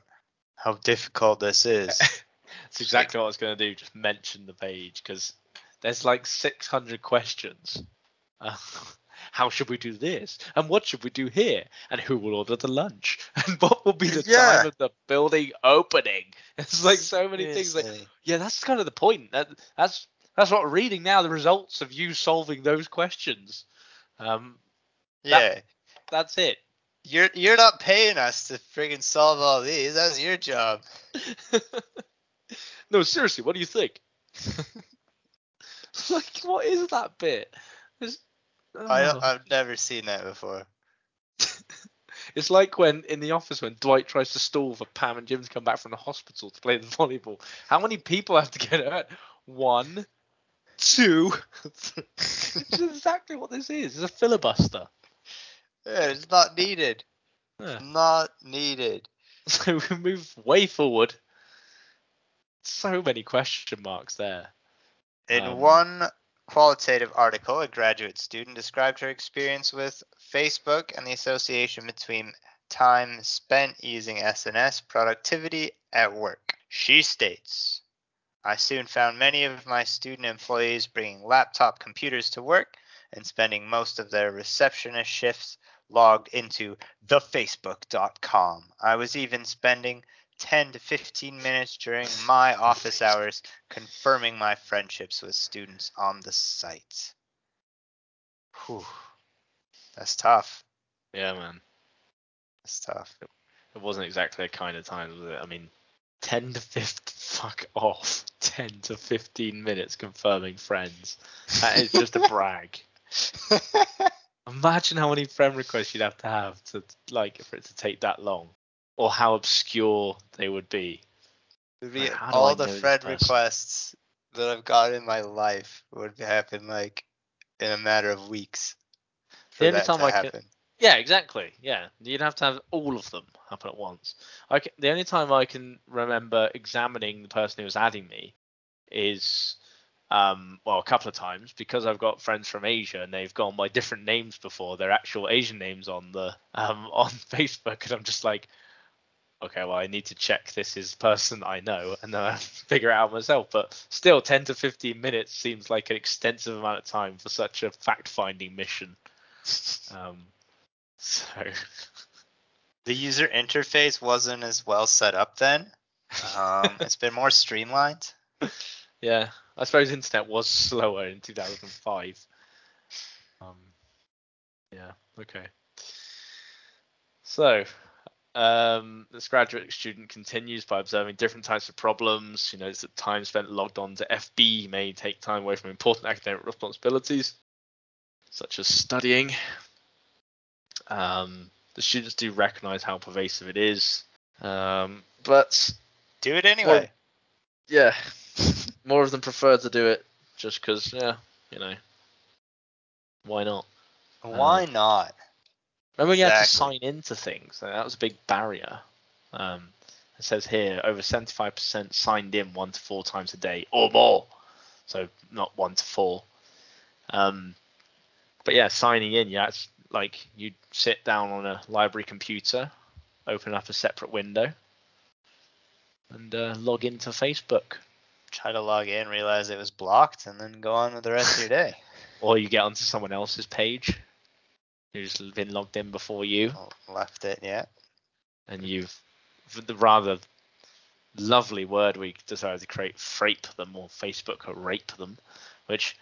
how difficult this is. That's exactly what I was going to do. Just mention the page because there's like 600 questions. Uh, how should we do this? And what should we do here? And who will order the lunch? And what will be the Yeah. time of the building opening? It's like so many things. Like, yeah, that's kind of the point. That, that's that's what we're reading now. The results of you solving those questions. Um, yeah. that's it. You're you're not paying us to friggin' solve all these. That's your job. no, seriously, what do you think? like, what is that bit? It's, I oh. don't, I've never seen that before. It's like when in the office when Dwight tries to stall for Pam and Jim to come back from the hospital to play the volleyball. How many people have to get hurt? One, two. It's exactly what this is. It's a filibuster. Yeah, it's not needed. Yeah. Not needed. So we move way forward. So many question marks there. In Um, one qualitative article, a graduate student described her experience with Facebook and the association between time spent using SNS productivity at work. She states, I soon found many of my student employees bringing laptop computers to work and spending most of their receptionist shifts logged into thefacebook.com. I was even spending 10 to 15 minutes during my office hours confirming my friendships with students on the site. Whew. That's tough. Yeah, man. That's tough. It wasn't exactly a kind of time, was it? I mean, 10 to 15, fuck off. 10 to 15 minutes confirming friends. That is just a brag. Imagine how many friend requests you'd have to have to like for it to take that long, or how obscure they would be. It'd be Like, all the friend requests that I've got in my life would happen like in a matter of weeks. For The only that time to I can- happen. Yeah, exactly. Yeah, you'd have to have all of them happen at once. I ca the only time I can remember examining the person who was adding me is, um, well, a couple of times because I've got friends from Asia and they've gone by different names before their actual Asian names on the um on Facebook, and I'm just like, okay, well, I need to check this is person I know, and then I figure it out myself. But still, 10 to 15 minutes seems like an extensive amount of time for such a fact-finding mission. Um, so. The user interface wasn't as well set up then. Um, it's been more streamlined. Yeah, I suppose internet was slower in 2005. Um, yeah, okay. So, um, this graduate student continues by observing different types of problems. You know, it's that time spent logged on to FB may take time away from important academic responsibilities, such as studying. Um, the students do recognize how pervasive it is, um, but Do it anyway. yeah, more of them prefer to do it just because, yeah, you know, why not? Why not? Remember when you had to Exactly. sign into things? That was a big barrier. Um, it says here over 75% signed in one to four times a day or more. So not one to four. Um, but yeah, signing in, yeah, it's like you sit down on a library computer, open up a separate window, and uh, log into Facebook. Try to log in, realize it was blocked, and then go on with the rest of your day. Or you get onto someone else's page who's been logged in before you, oh, Left it, yeah. and you've the rather lovely word we decided to create, frape them, or Facebook or rape them, which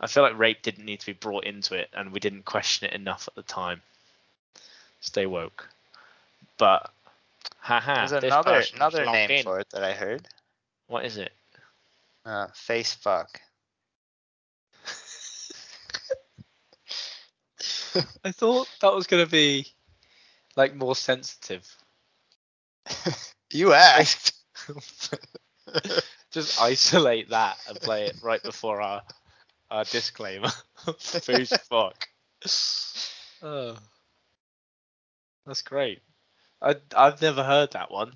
I feel like rape didn't need to be brought into it, and we didn't question it enough at the time. Stay woke. But, haha, There's another another name in. for it that I heard. What is it? Uh, face fuck. I thought that was gonna be like more sensitive. you asked. Just isolate that and play it right before our our disclaimer. Who's fuck? Oh, that's great. I I've never heard that one.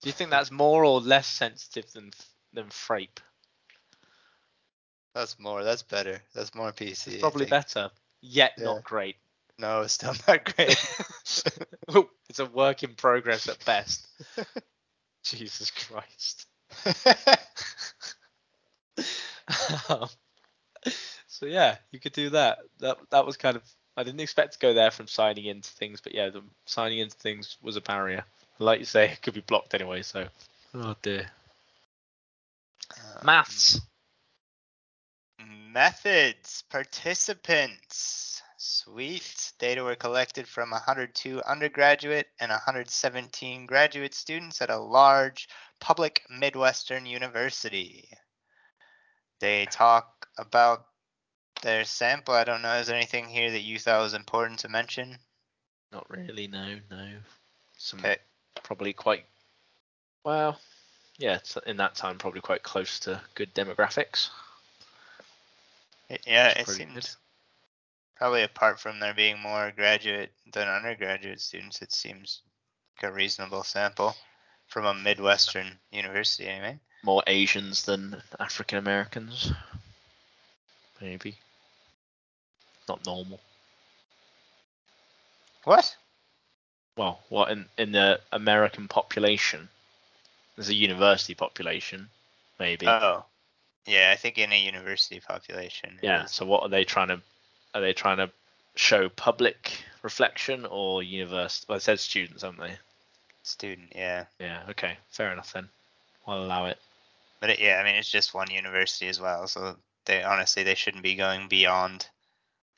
Do you think that's more or less sensitive than than frape? That's more. That's better. That's more PC. It's probably better, yet Yeah. not great. No, it's still not great. it's a work in progress at best. Jesus Christ. Um, so yeah, you could do that. That that was kind of I didn't expect to go there from signing into things, but yeah, the signing into things was a barrier. Like you say, it could be blocked anyway. So oh dear. Uh, Maths. Methods. Participants. Sweet. Data were collected from 102 undergraduate and 117 graduate students at a large public Midwestern university. They talk about their sample. I don't know. Is there anything here that you thought was important to mention? Not really. No, no. Some Okay. probably quite well. Yeah, it's in that time probably quite close to good demographics. It- yeah, it seems good. probably apart from there being more graduate than undergraduate students, it seems like a reasonable sample from a Midwestern university, anyway. More Asians than African Americans. Maybe. Not normal. What? Well, what in in the American population? There's a university population, maybe. Oh, yeah, I think in a university population. yeah. is. So what are they trying to? Are they trying to show public reflection or university? Well, it says students, haven't they? student, yeah. Yeah. Okay. Fair enough then. I'll allow it. But it, yeah, I mean, it's just one university as well, so they honestly they shouldn't be going beyond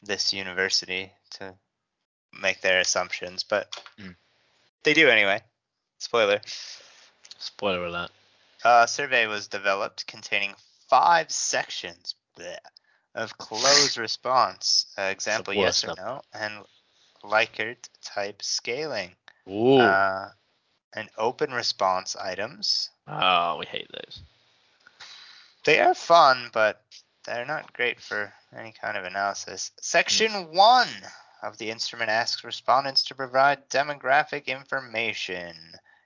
this university to make their assumptions, but Mm. they do anyway. Spoiler. Spoiler alert. A survey was developed containing five sections bleh, of closed response, uh, example yes or no, and Likert type scaling, Ooh. uh, and open response items. oh, we hate those. They are fun, but they're not great for any kind of analysis. Section one of the instrument asks respondents to provide demographic information,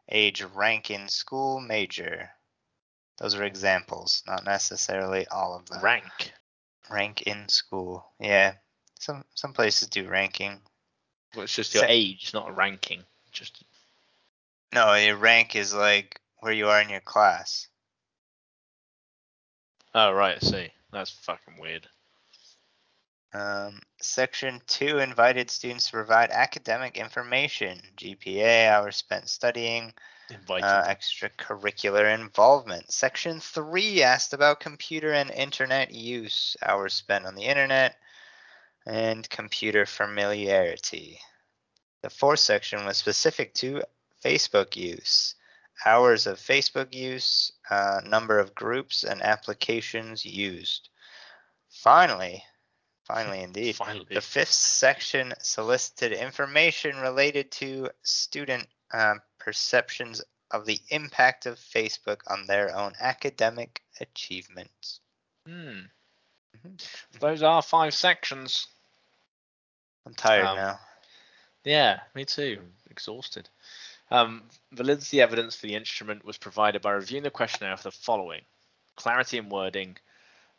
age, rank in school, major. Those are examples, not necessarily all of them. Rank. Rank in school. Yeah. Some some places do ranking. Well, it's just your Sec- age, not a ranking. Just No, your rank is like where you are in your class. oh right, I see. That's fucking weird. Um, section two invited students to provide academic information, GPA, hours spent studying, uh, extracurricular involvement. Section three asked about computer and internet use, hours spent on the internet, and computer familiarity. The fourth section was specific to Facebook use, hours of Facebook use, uh, number of groups and applications used. Finally, finally indeed, Finally. the fifth section solicited information related to student um, perceptions of the impact of Facebook on their own academic achievements. Hmm. Mhm. Those are five sections. I'm tired Um, now. Yeah, me too. Exhausted. Um, validity evidence for the instrument was provided by reviewing the questionnaire for the following: clarity in wording,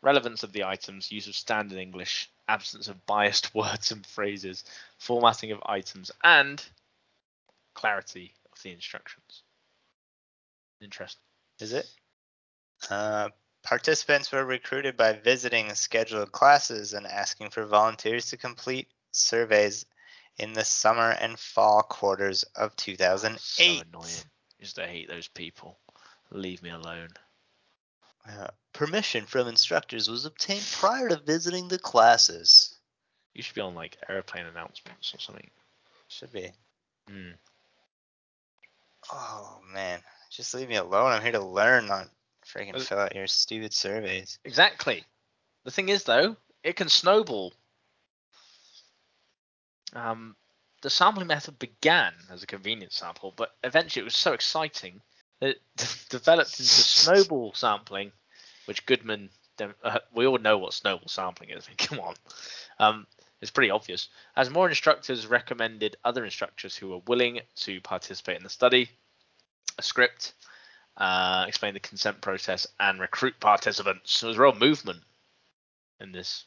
relevance of the items, use of standard English, absence of biased words and phrases, formatting of items, and clarity of the instructions. Interesting. Is it? Uh, participants were recruited by visiting scheduled classes and asking for volunteers to complete surveys in the summer and fall quarters of 2008. So annoying. Just hate those people. Leave me alone. Uh, permission from instructors was obtained prior to visiting the classes. You should be on like airplane announcements or something. Should be. Hmm. Oh man, just leave me alone. I'm here to learn, not freaking Well- fill out your stupid surveys. Exactly. The thing is, though, it can snowball. Um, the sampling method began as a convenience sample, but eventually it was so exciting that it developed into snowball sampling, which Goodman. Uh, we all know what snowball sampling is. Come on, um, it's pretty obvious. As more instructors recommended other instructors who were willing to participate in the study, a script uh, explain the consent process and recruit participants. So there's a real movement in this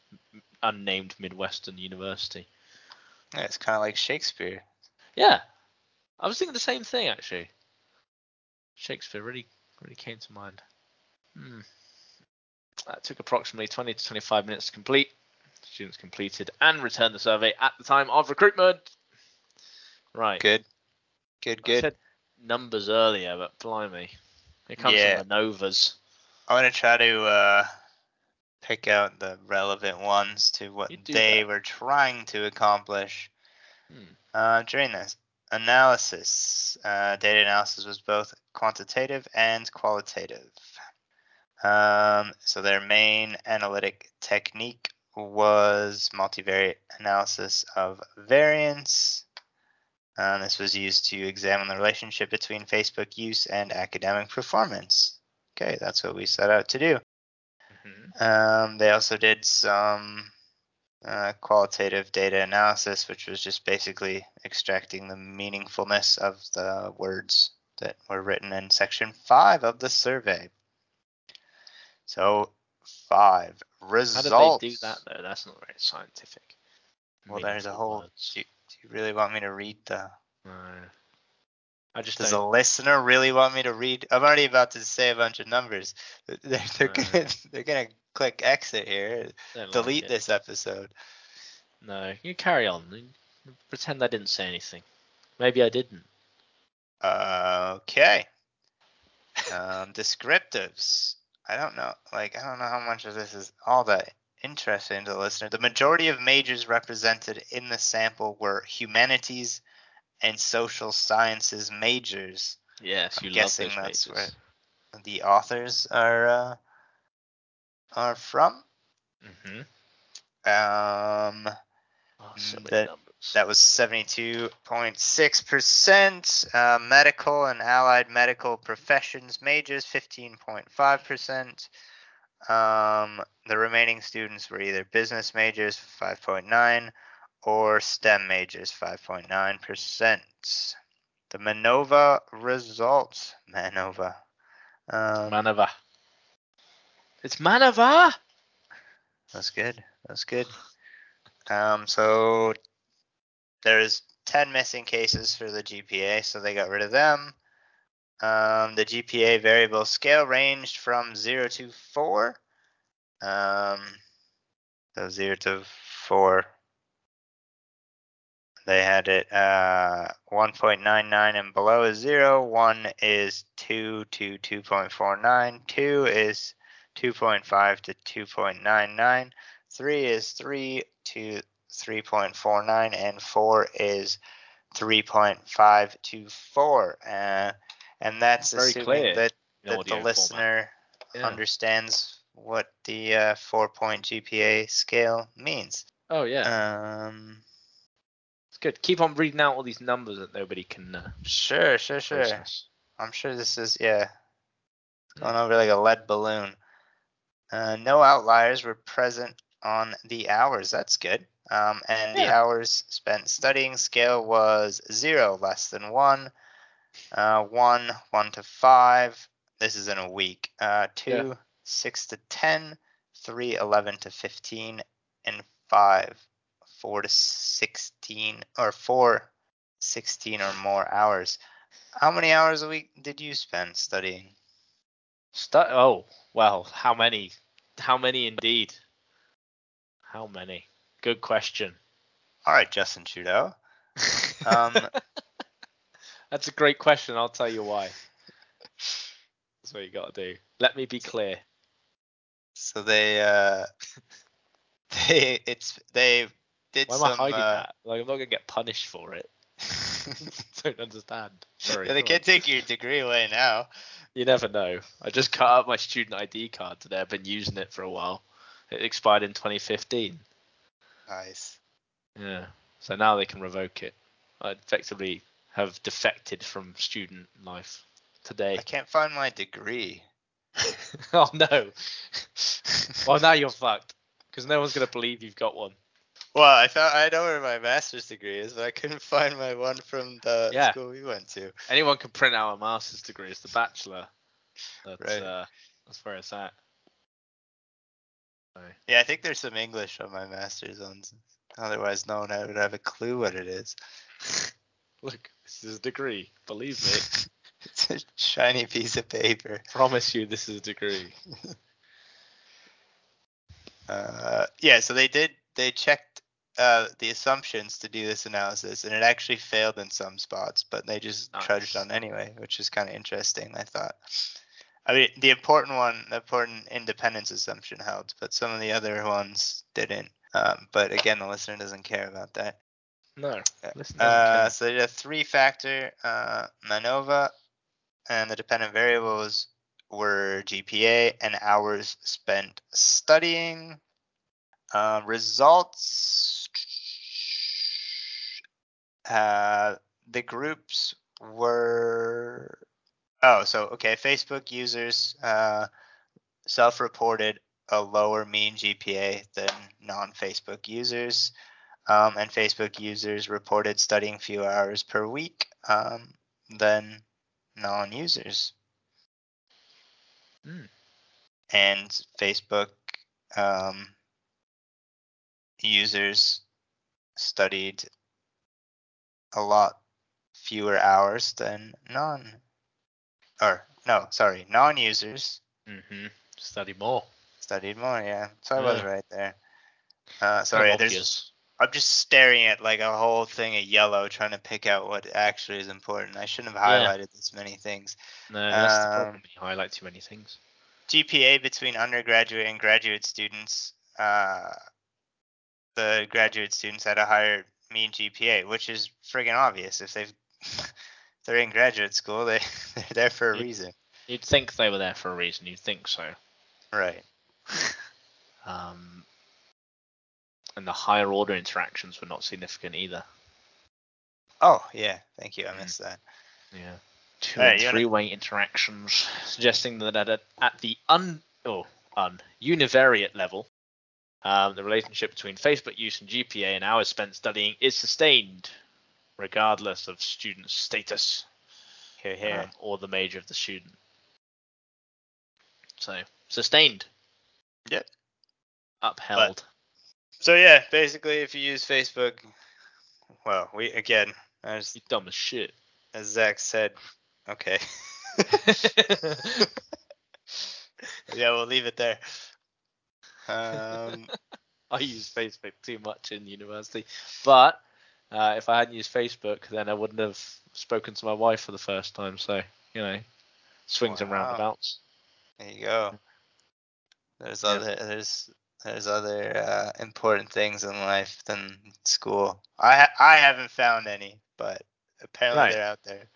unnamed Midwestern university. Yeah, it's kind of like Shakespeare. Yeah, I was thinking the same thing actually. Shakespeare really, really came to mind. Hmm. That took approximately 20 to 25 minutes to complete. Students completed and returned the survey at the time of recruitment. Right. Good. Good, I good. said numbers earlier, but blimey, here comes Yeah. some manovas. I want to try to uh, pick out the relevant ones to what they that. were trying to accomplish Hmm. uh, during this analysis. Uh, data analysis was both quantitative and qualitative. Um, so their main analytic technique was multivariate analysis of variance. Um, this was used to examine the relationship between Facebook use and academic performance. Okay, that's what we set out to do. Mhm. Um, they also did some uh, qualitative data analysis, which was just basically extracting the meaningfulness of the words that were written in section five of the survey. So, five results. How did they do that though? That's not very scientific. Well, there's a whole. Do you, do you really want me to read the? No. I just Does don't. listener really want me to read? I'm already about to say a bunch of numbers. They're, they're Uh. gonna they're gonna click exit here. don't like Delete it. this episode. No, you carry on. Pretend I didn't say anything. Maybe I didn't. Okay. Um, descriptives. I don't know. Like, I don't know how much of this is all that interesting to the listener. The majority of majors represented in the sample were humanities and social sciences majors. Yes, I'm you guessing love those that's majors. The authors are uh, are from. Mm-hmm. Um, Oh, so That- that was 72.6%. Uh, medical and allied medical professions majors, 15.5%. Um, the remaining students were either business majors, 5.9, or STEM majors, 5.9%. The Manova results. Manova. Um, Manova. It's Manova. That's good. That's good. Um, so there's 10 missing cases for the GPA, so they got rid of them. Um, the GPA variable scale ranged from 0 to 4. Um, so 0 to 4. They had it uh, 1.99 and below is 0. 1 is 2 to 2.49. 2 is 2.5 to 2.99. 3 is 3 to 3.49. And 4 is 3.5 to 4. Uh, and that's Very assuming clear that, that the listener Yeah. understands what the uh, 4 point GPA scale means. Oh yeah, Um, good. Keep on reading out all these numbers that nobody can uh, Sure, sure, sure. process. I'm sure this is yeah, going over like a lead balloon. Uh, no outliers were present on the hours. That's good. Um, and the hours spent studying scale was zero, less than one, uh, one, one to five. This is in a week. Uh, two, Yeah. six to ten, 3, 11 to 15, and 5, 4 to 16, or 4, 16 or more hours. How many hours a week did you spend studying? Stu- oh, well, how many? How many indeed? How many? Good question. All right, Justin Trudeau. Um, That's a great question. I'll tell you why. That's what you got to do. Let me be clear. so they, uh, they, it's, they did Why am I hiding uh, that? Like, I'm not gonna get punished for it. Don't understand. Sorry. they can't take your degree away now. You never know. I just cut up my student ID card today. I've been using it for a while. It expired in 2015. Nice. Yeah. So now they can revoke it. I effectively have defected from student life today. I can't find my degree. oh no. well, now you're fucked because no one's gonna believe you've got one. Well, I thought I know where my master's degree is, but I couldn't find my one from the Yeah. school we went to. Anyone can print out a master's degree. It's the bachelor. That's, Right. uh, that's where it's at. So, Yeah, I think there's some English on my master's ones. Otherwise, no one would have a clue what it is. look, this is a degree. Believe me. It's a shiny piece of paper. Promise you, this is a degree. Uh, yeah, so they did. They checked uh, the assumptions to do this analysis, and it actually failed in some spots, but they just trudged on anyway, which is kind of interesting. I thought. I mean, the important one, the important independence assumption held, but some of the other ones didn't. Um, but again, the listener doesn't care about that. No. Uh, so they did a three-factor uh, MANOVA, and the dependent variables were GPA and hours spent studying. Uh, results. Uh, the groups were. Oh, so okay. Facebook users uh, self-reported a lower mean GPA than non-Facebook users um, and Facebook users reported studying fewer hours per week um, than non-users. Hmm. And Facebook um, users studied a lot fewer hours than non, or no, sorry, non-users Mm-hmm. Study more. studied more. Yeah, so I was right there. Uh, sorry, of there's obvious. I'm just staring at like a whole thing of yellow, trying to pick out what actually is important. I shouldn't have Yeah. highlighted this many things. No, that's the Um, problem. You highlight too many things. GPA between undergraduate and graduate students. Uh, the graduate students had a higher mean GPA, which is friggin' obvious. If they've if they're in graduate school, they they're there for a You- reason, You'd think they were there for a reason. You'd think so. right? Um, and the higher order interactions were not significant either. Oh yeah, thank you. I Mm. missed that. Yeah. Two Alright, and three-way interactions, suggesting that at, at the un oh un univariate level, um, the relationship between Facebook use and GPA and hours spent studying is sustained, regardless of student status Here, here. um, or the major of the student. So sustained. Yep. Upheld. so yeah, basically, if you use Facebook, well, we again, as you dumb as shit. as Zach said, okay. yeah, we'll leave it there. Um, I use Facebook too much in university, but uh, if I hadn't used Facebook, then I wouldn't have spoken to my wife for the first time. So you know, swings and roundabouts. there you go. There's Yeah. other there's there's other uh, important things in life than school. I ha- I haven't found any, but apparently Right. they're out there.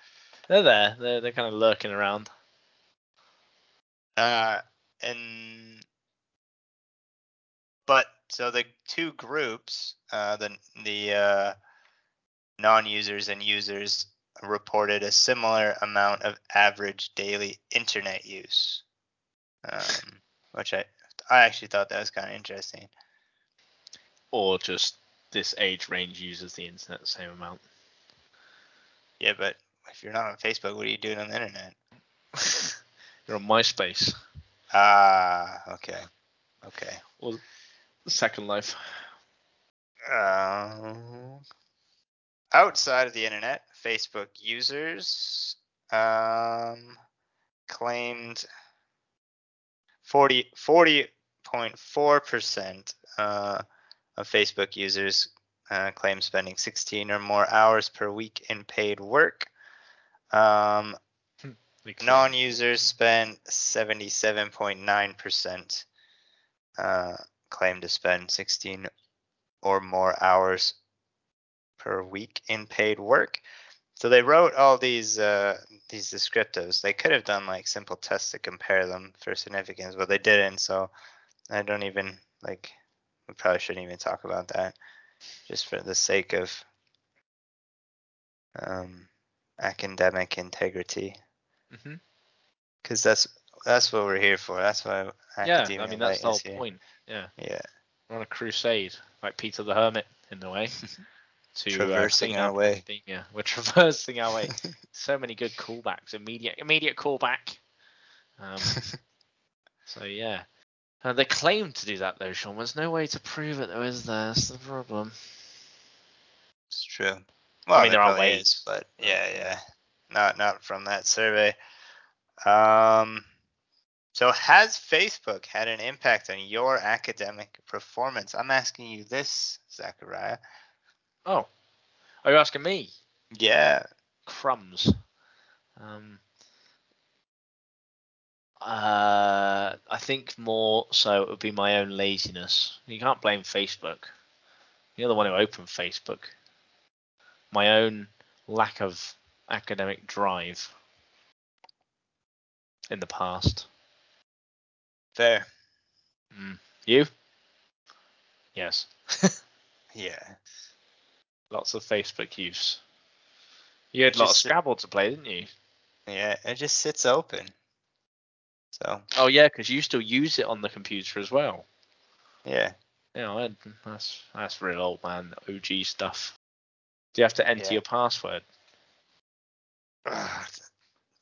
They're there. They're they're kind of lurking around. Uh, and but so the two groups, uh, the the uh, non-users and users reported a similar amount of average daily internet use, um, which I I actually thought that was kind of interesting. Or just this age range uses the internet the same amount. Yeah, but if you're not on Facebook, what are you doing on the internet? You're on MySpace. Ah, okay. Okay. Or Second Life. Um, outside of the internet, Facebook users um, claimed 40 40.4% uh, of Facebook users uh, claim spending 16 or more hours per week in paid work. Um, non-users spend 77.9% uh, claim to spend 16 or more hours per week in paid work. So they wrote all these uh, these descriptives. They could have done like simple tests to compare them for significance, but they didn't. So I don't even like. We probably shouldn't even talk about that, just for the sake of um, academic integrity, because that's that's what we're here for. That's why Yeah, I mean that's the whole point. Yeah, Yeah, we're on a crusade, like Peter the Hermit in the way. To Traversing uh, our way. academia. We're traversing our way. so many good callbacks. Immediate, immediate callback. Um, so yeah, uh, they claim to do that though, Sean. There's no way to prove it though, is there? That's the problem. It's true. Well, I mean, there are ways, is, but yeah, yeah. yeah, not not from that survey. Um, so has Facebook had an impact on your academic performance? I'm asking you this, Zachariah. Oh, are you asking me? Yeah, Crumbs. Um, uh, I think more so it would be my own laziness. You can't blame Facebook. You're the one who opened Facebook. My own lack of academic drive in the past. Fair. Mm. You? Yes. Yeah, Lots of Facebook use. You had a lot of Scrabble to play, didn't you? yeah, it just sits open. So Oh yeah, because you still use it on the computer as well. yeah, Yeah, I, that's that's real old man OG stuff. Do you have to enter Yeah. your password?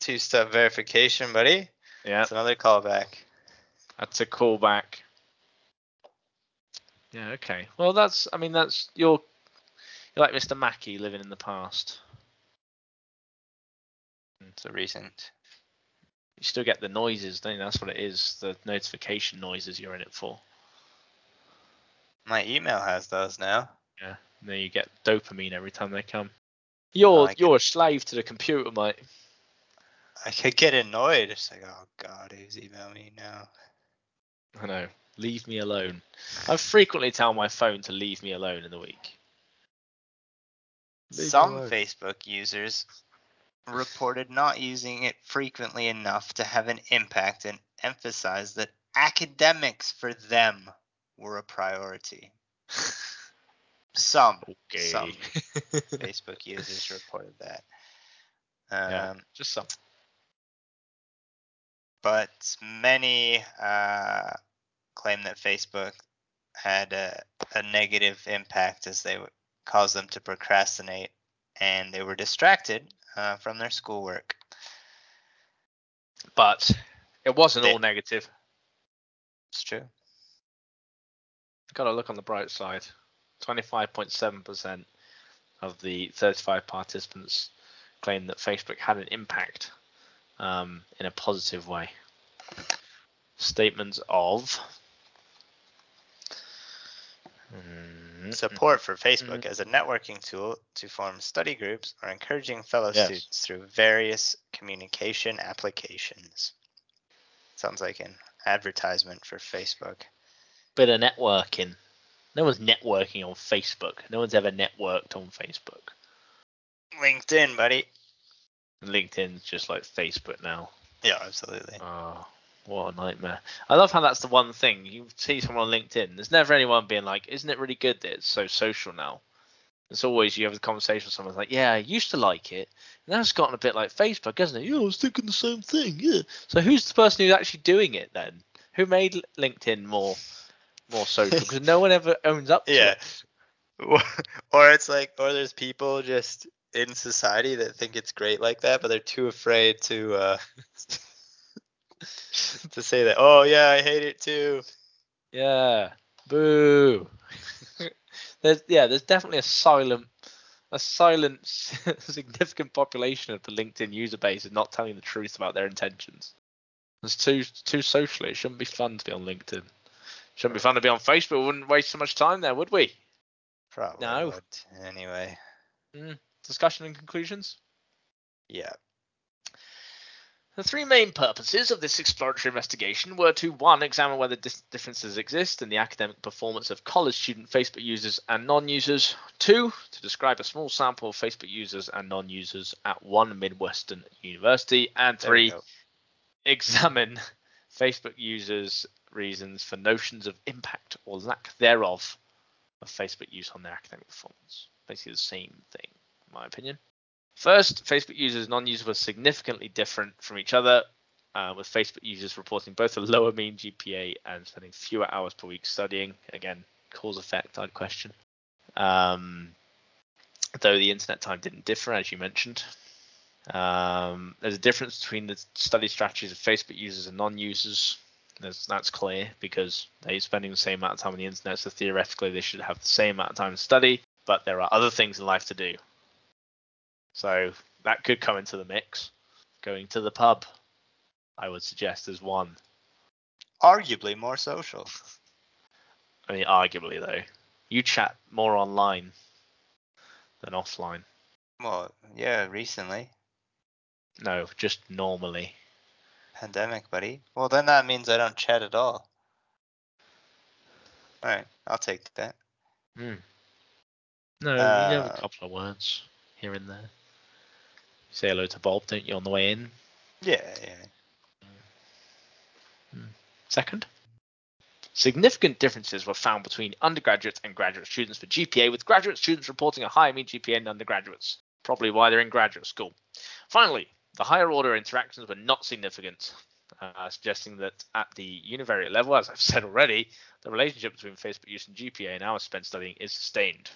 two-step verification, buddy. Yeah, That's another callback. That's a callback. Yeah, okay. Well, that's I mean that's you're you're like Mr. Mackey living in the past. It's a recent. You still get the noises, don't you? That's what it is. The notification noises you're in it for. My email has those now. Yeah. And then you get dopamine every time they come. You're like you're a slave to the computer, mate. I could get annoyed. It's like, oh god, who's emailing me now? I know. Leave me alone. I frequently tell my phone to leave me alone in the week. Leave Some alone. Facebook users reported not using it frequently enough to have an impact and emphasized that academics for them were a priority. Some Okay. Some. Facebook users reported that. Yeah. Um, Just some. but many uh, claim that Facebook had a, a negative impact as they would cause them to procrastinate and they were distracted uh, from their schoolwork. But it wasn't They- all negative. It's true. Got to look on the bright side. 25.7% of the 35 participants claimed that Facebook had an impact um, in a positive way. Statements of Mm, Support for Facebook as a networking tool to form study groups or encouraging fellow Yes. students through various communication applications. Sounds like an advertisement for Facebook. bit of networking. No one's networking on Facebook. No one's ever networked on Facebook. LinkedIn, buddy. LinkedIn's just like Facebook now. Yeah, absolutely. Oh, what a nightmare. I love how that's the one thing. You see someone on LinkedIn, there's never anyone being like, isn't it really good that it's so social now? It's always you have a conversation with someone like, yeah, I used to like it. Now it's gotten a bit like Facebook, hasn't it? Yeah, I was thinking the same thing. Yeah. So who's the person who's actually doing it then? Who made LinkedIn more more social? Because no one ever owns up to Yeah. it. Or- or it's like, or there's people just in society that think it's great like that, but they're too afraid to uh, to say that. Oh yeah, I hate it too. Yeah. Boo. there's yeah, there's definitely a silent a silent significant population of the LinkedIn user base is not telling the truth about their intentions. It's too too social. It shouldn't be fun to be on LinkedIn. Shouldn't be fun to be on Facebook. We wouldn't waste so much time there, would we? Probably No. would. Anyway. Hmm. Discussion and conclusions. Yeah. The three main purposes of this exploratory investigation were to one, examine whether dis- differences exist in the academic performance of college student Facebook users and non users, two, to describe a small sample of Facebook users and non users at one Midwestern university, and three, go. examine Facebook users' reasons for notions of impact or lack thereof of Facebook use on their academic performance. Basically, the same thing, in my opinion. First, Facebook users and non-users were significantly different from each other, uh, with Facebook users reporting both a lower mean GPA and spending fewer hours per week studying. Again, cause effect, I'd question. Um, though the internet time didn't differ, as you mentioned. Um, there's a difference between the study strategies of Facebook users and non-users. That's clear because they're spending the same amount of time on the internet, so theoretically they should have the same amount of time to study. But there are other things in life to do. So that could come into the mix. Going to the pub, I would suggest, is one. Arguably more social. I mean, arguably though, you chat more online than offline. Well, yeah, recently. No, just normally. Pandemic, buddy. Well, then that means I don't chat at all. Alright, I'll take that. Hmm. No, you have a Uh, couple of words here and there. Say hello to Bob, don't you, on the way in? Yeah, yeah. Second. Significant differences were found between undergraduate and graduate students for GPA, with graduate students reporting a higher mean GPA than undergraduates, probably why they're in graduate school. Finally, the higher order interactions were not significant, uh, suggesting that at the univariate level, as I've said already, the relationship between Facebook use and GPA and hours spent studying is sustained.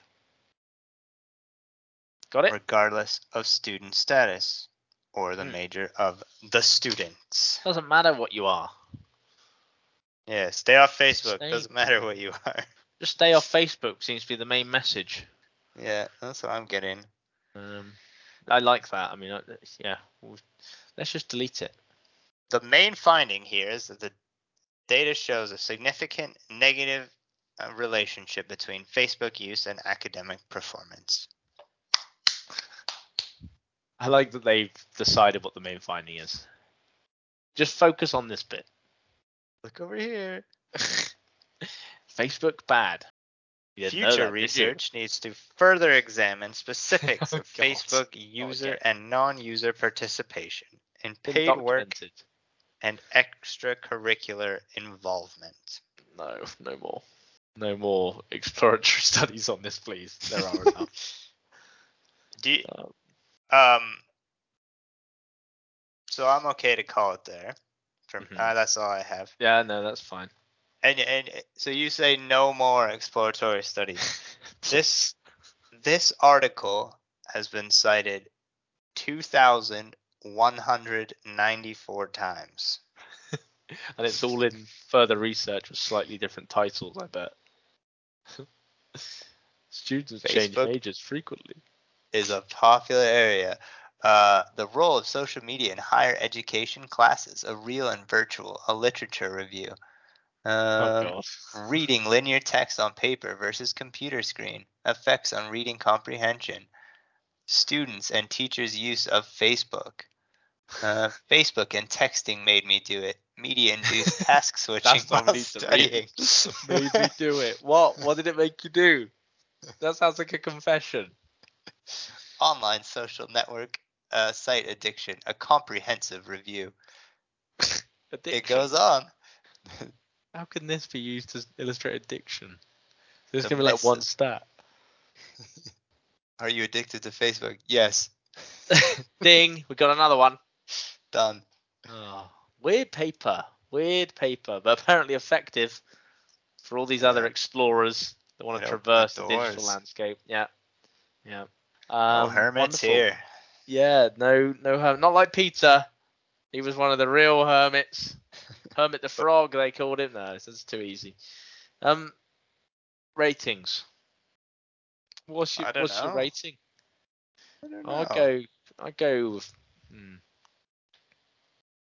Got it? Regardless of student status or the Hmm. major of the students. Doesn't matter what you are. Yeah, stay off Facebook. Stay- Doesn't matter what you are. Just stay off Facebook seems to be the main message. Yeah, that's what I'm getting. Um, I like that. I mean, yeah, let's just delete it. The main finding here is that the data shows a significant negative uh, relationship between Facebook use and academic performance. I like that they've decided what the main finding is. Just focus on this bit. Look over here. Facebook bad. You didn't know Future research needs to further examine specifics Oh, of God. Facebook user again. and non-user participation in paid work and extracurricular involvement. No, no more. No more exploratory studies on this, please. There are enough. Do you, Um, um so I'm okay to call it there. For Mhm. uh, that's all I have. yeah, no, that's fine. And and so you say no more exploratory studies. This this article has been cited 2,194 times. and it's all in further research with slightly different titles, I bet. Students change pages frequently. Is a popular area. Uh, the role of social media in higher education classes, a real and virtual, a literature review. Oh Uh, god. reading linear text on paper versus computer screen, effects on reading comprehension, students and teachers' use of Facebook. Uh, Facebook and texting made me do it. Media induced task switching That's while studying. Made me do it. What? What did it make you do? That sounds like a confession. Online social network uh, site addiction, a comprehensive review. It goes on. How can this be used to illustrate addiction? This The gonna be like one stat. Are you addicted to Facebook? Yes. Ding, we got another one. Done. Oh, weird paper, weird paper, but apparently effective for all these other explorers that want to traverse the digital landscape. Yeah, yeah. Oh, Um, hermits wonderful. here. Yeah, no, no hermit. Not like Peter. He was one of the real hermits. Hermit the Frog, they called him. No, that's too easy. Um, ratings. What's your I What's your rating? I don't I'll go. I go. With, hmm,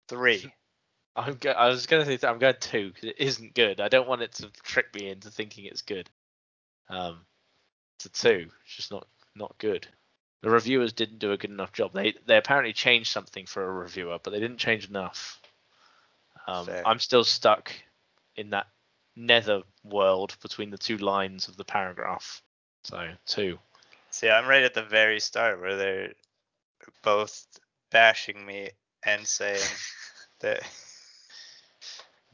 three. I'm go, I was gonna say I'm going two because it isn't good. I don't want it to trick me into thinking it's good. Um, it's a two. It's just not not good. The reviewers didn't do a good enough job. They they apparently changed something for a reviewer, but they didn't change enough. Um, I'm still stuck in that nether world between the two lines of the paragraph. So two. See, I'm right at the very start where they're both bashing me and saying that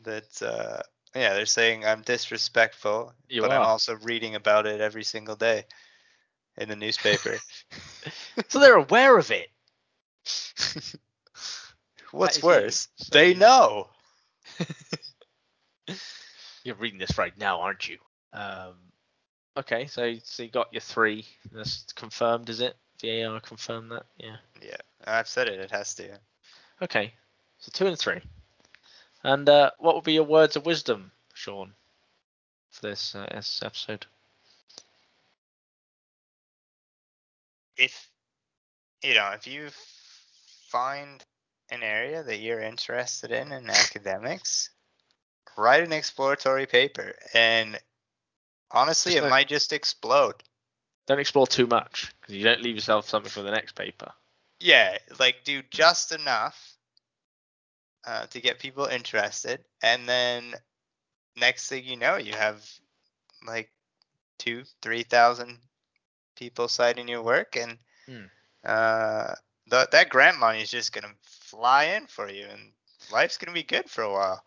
that uh, yeah, they're saying I'm disrespectful, You but I'm also reading about it every single day in the newspaper. so they're aware of it. What's worse? They know. You're reading this right now, aren't you? Um, okay, so so you got your three. That's confirmed, is it? VAR confirmed that. Yeah. Yeah, I've said it. It has to. Okay. So two and three. And uh, what would be your words of wisdom, Sean, for this, uh, this episode? If you know, if you find an area that you're interested in in academics, write an exploratory paper, and honestly, it might just explode. Don't explore too much because you don't leave yourself something for the next paper. Yeah, like do just enough uh, to get people interested, and then next thing you know, you have like two, three thousand people citing your work, and Hmm. uh, th- that grant money is just gonna fly in for you, and life's gonna be good for a while.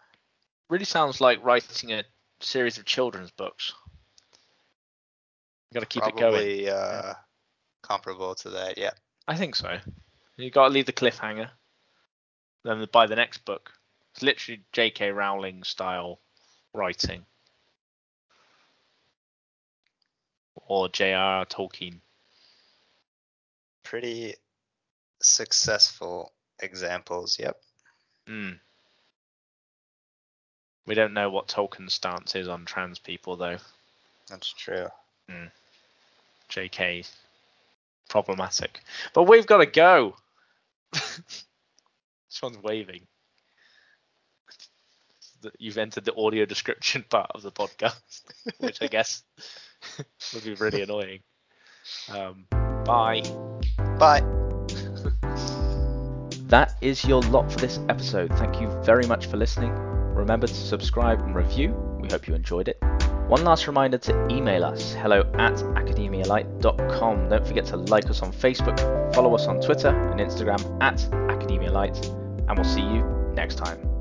Really sounds like writing a series of children's books. You got to keep it going. Probably uh, comparable to that. Yeah. I think so. You got to leave the cliffhanger. Then buy the next book. It's literally J.K. Rowling style writing, or J.R.R. Tolkien. Pretty successful examples. Yep. Mm. We don't know what Tolkien's stance is on trans people, though. That's true. J.K. problematic. But we've got to go. this one's waving. You've entered the audio description part of the podcast, which I guess would be really annoying. Um, bye. Bye. That is your lot for this episode. Thank you very much for listening. Remember to subscribe and review. We hope you enjoyed it. One last reminder to email us hello at academialite.com. Don't forget to like us on Facebook, follow us on Twitter and Instagram at academialite, and we'll see you next time.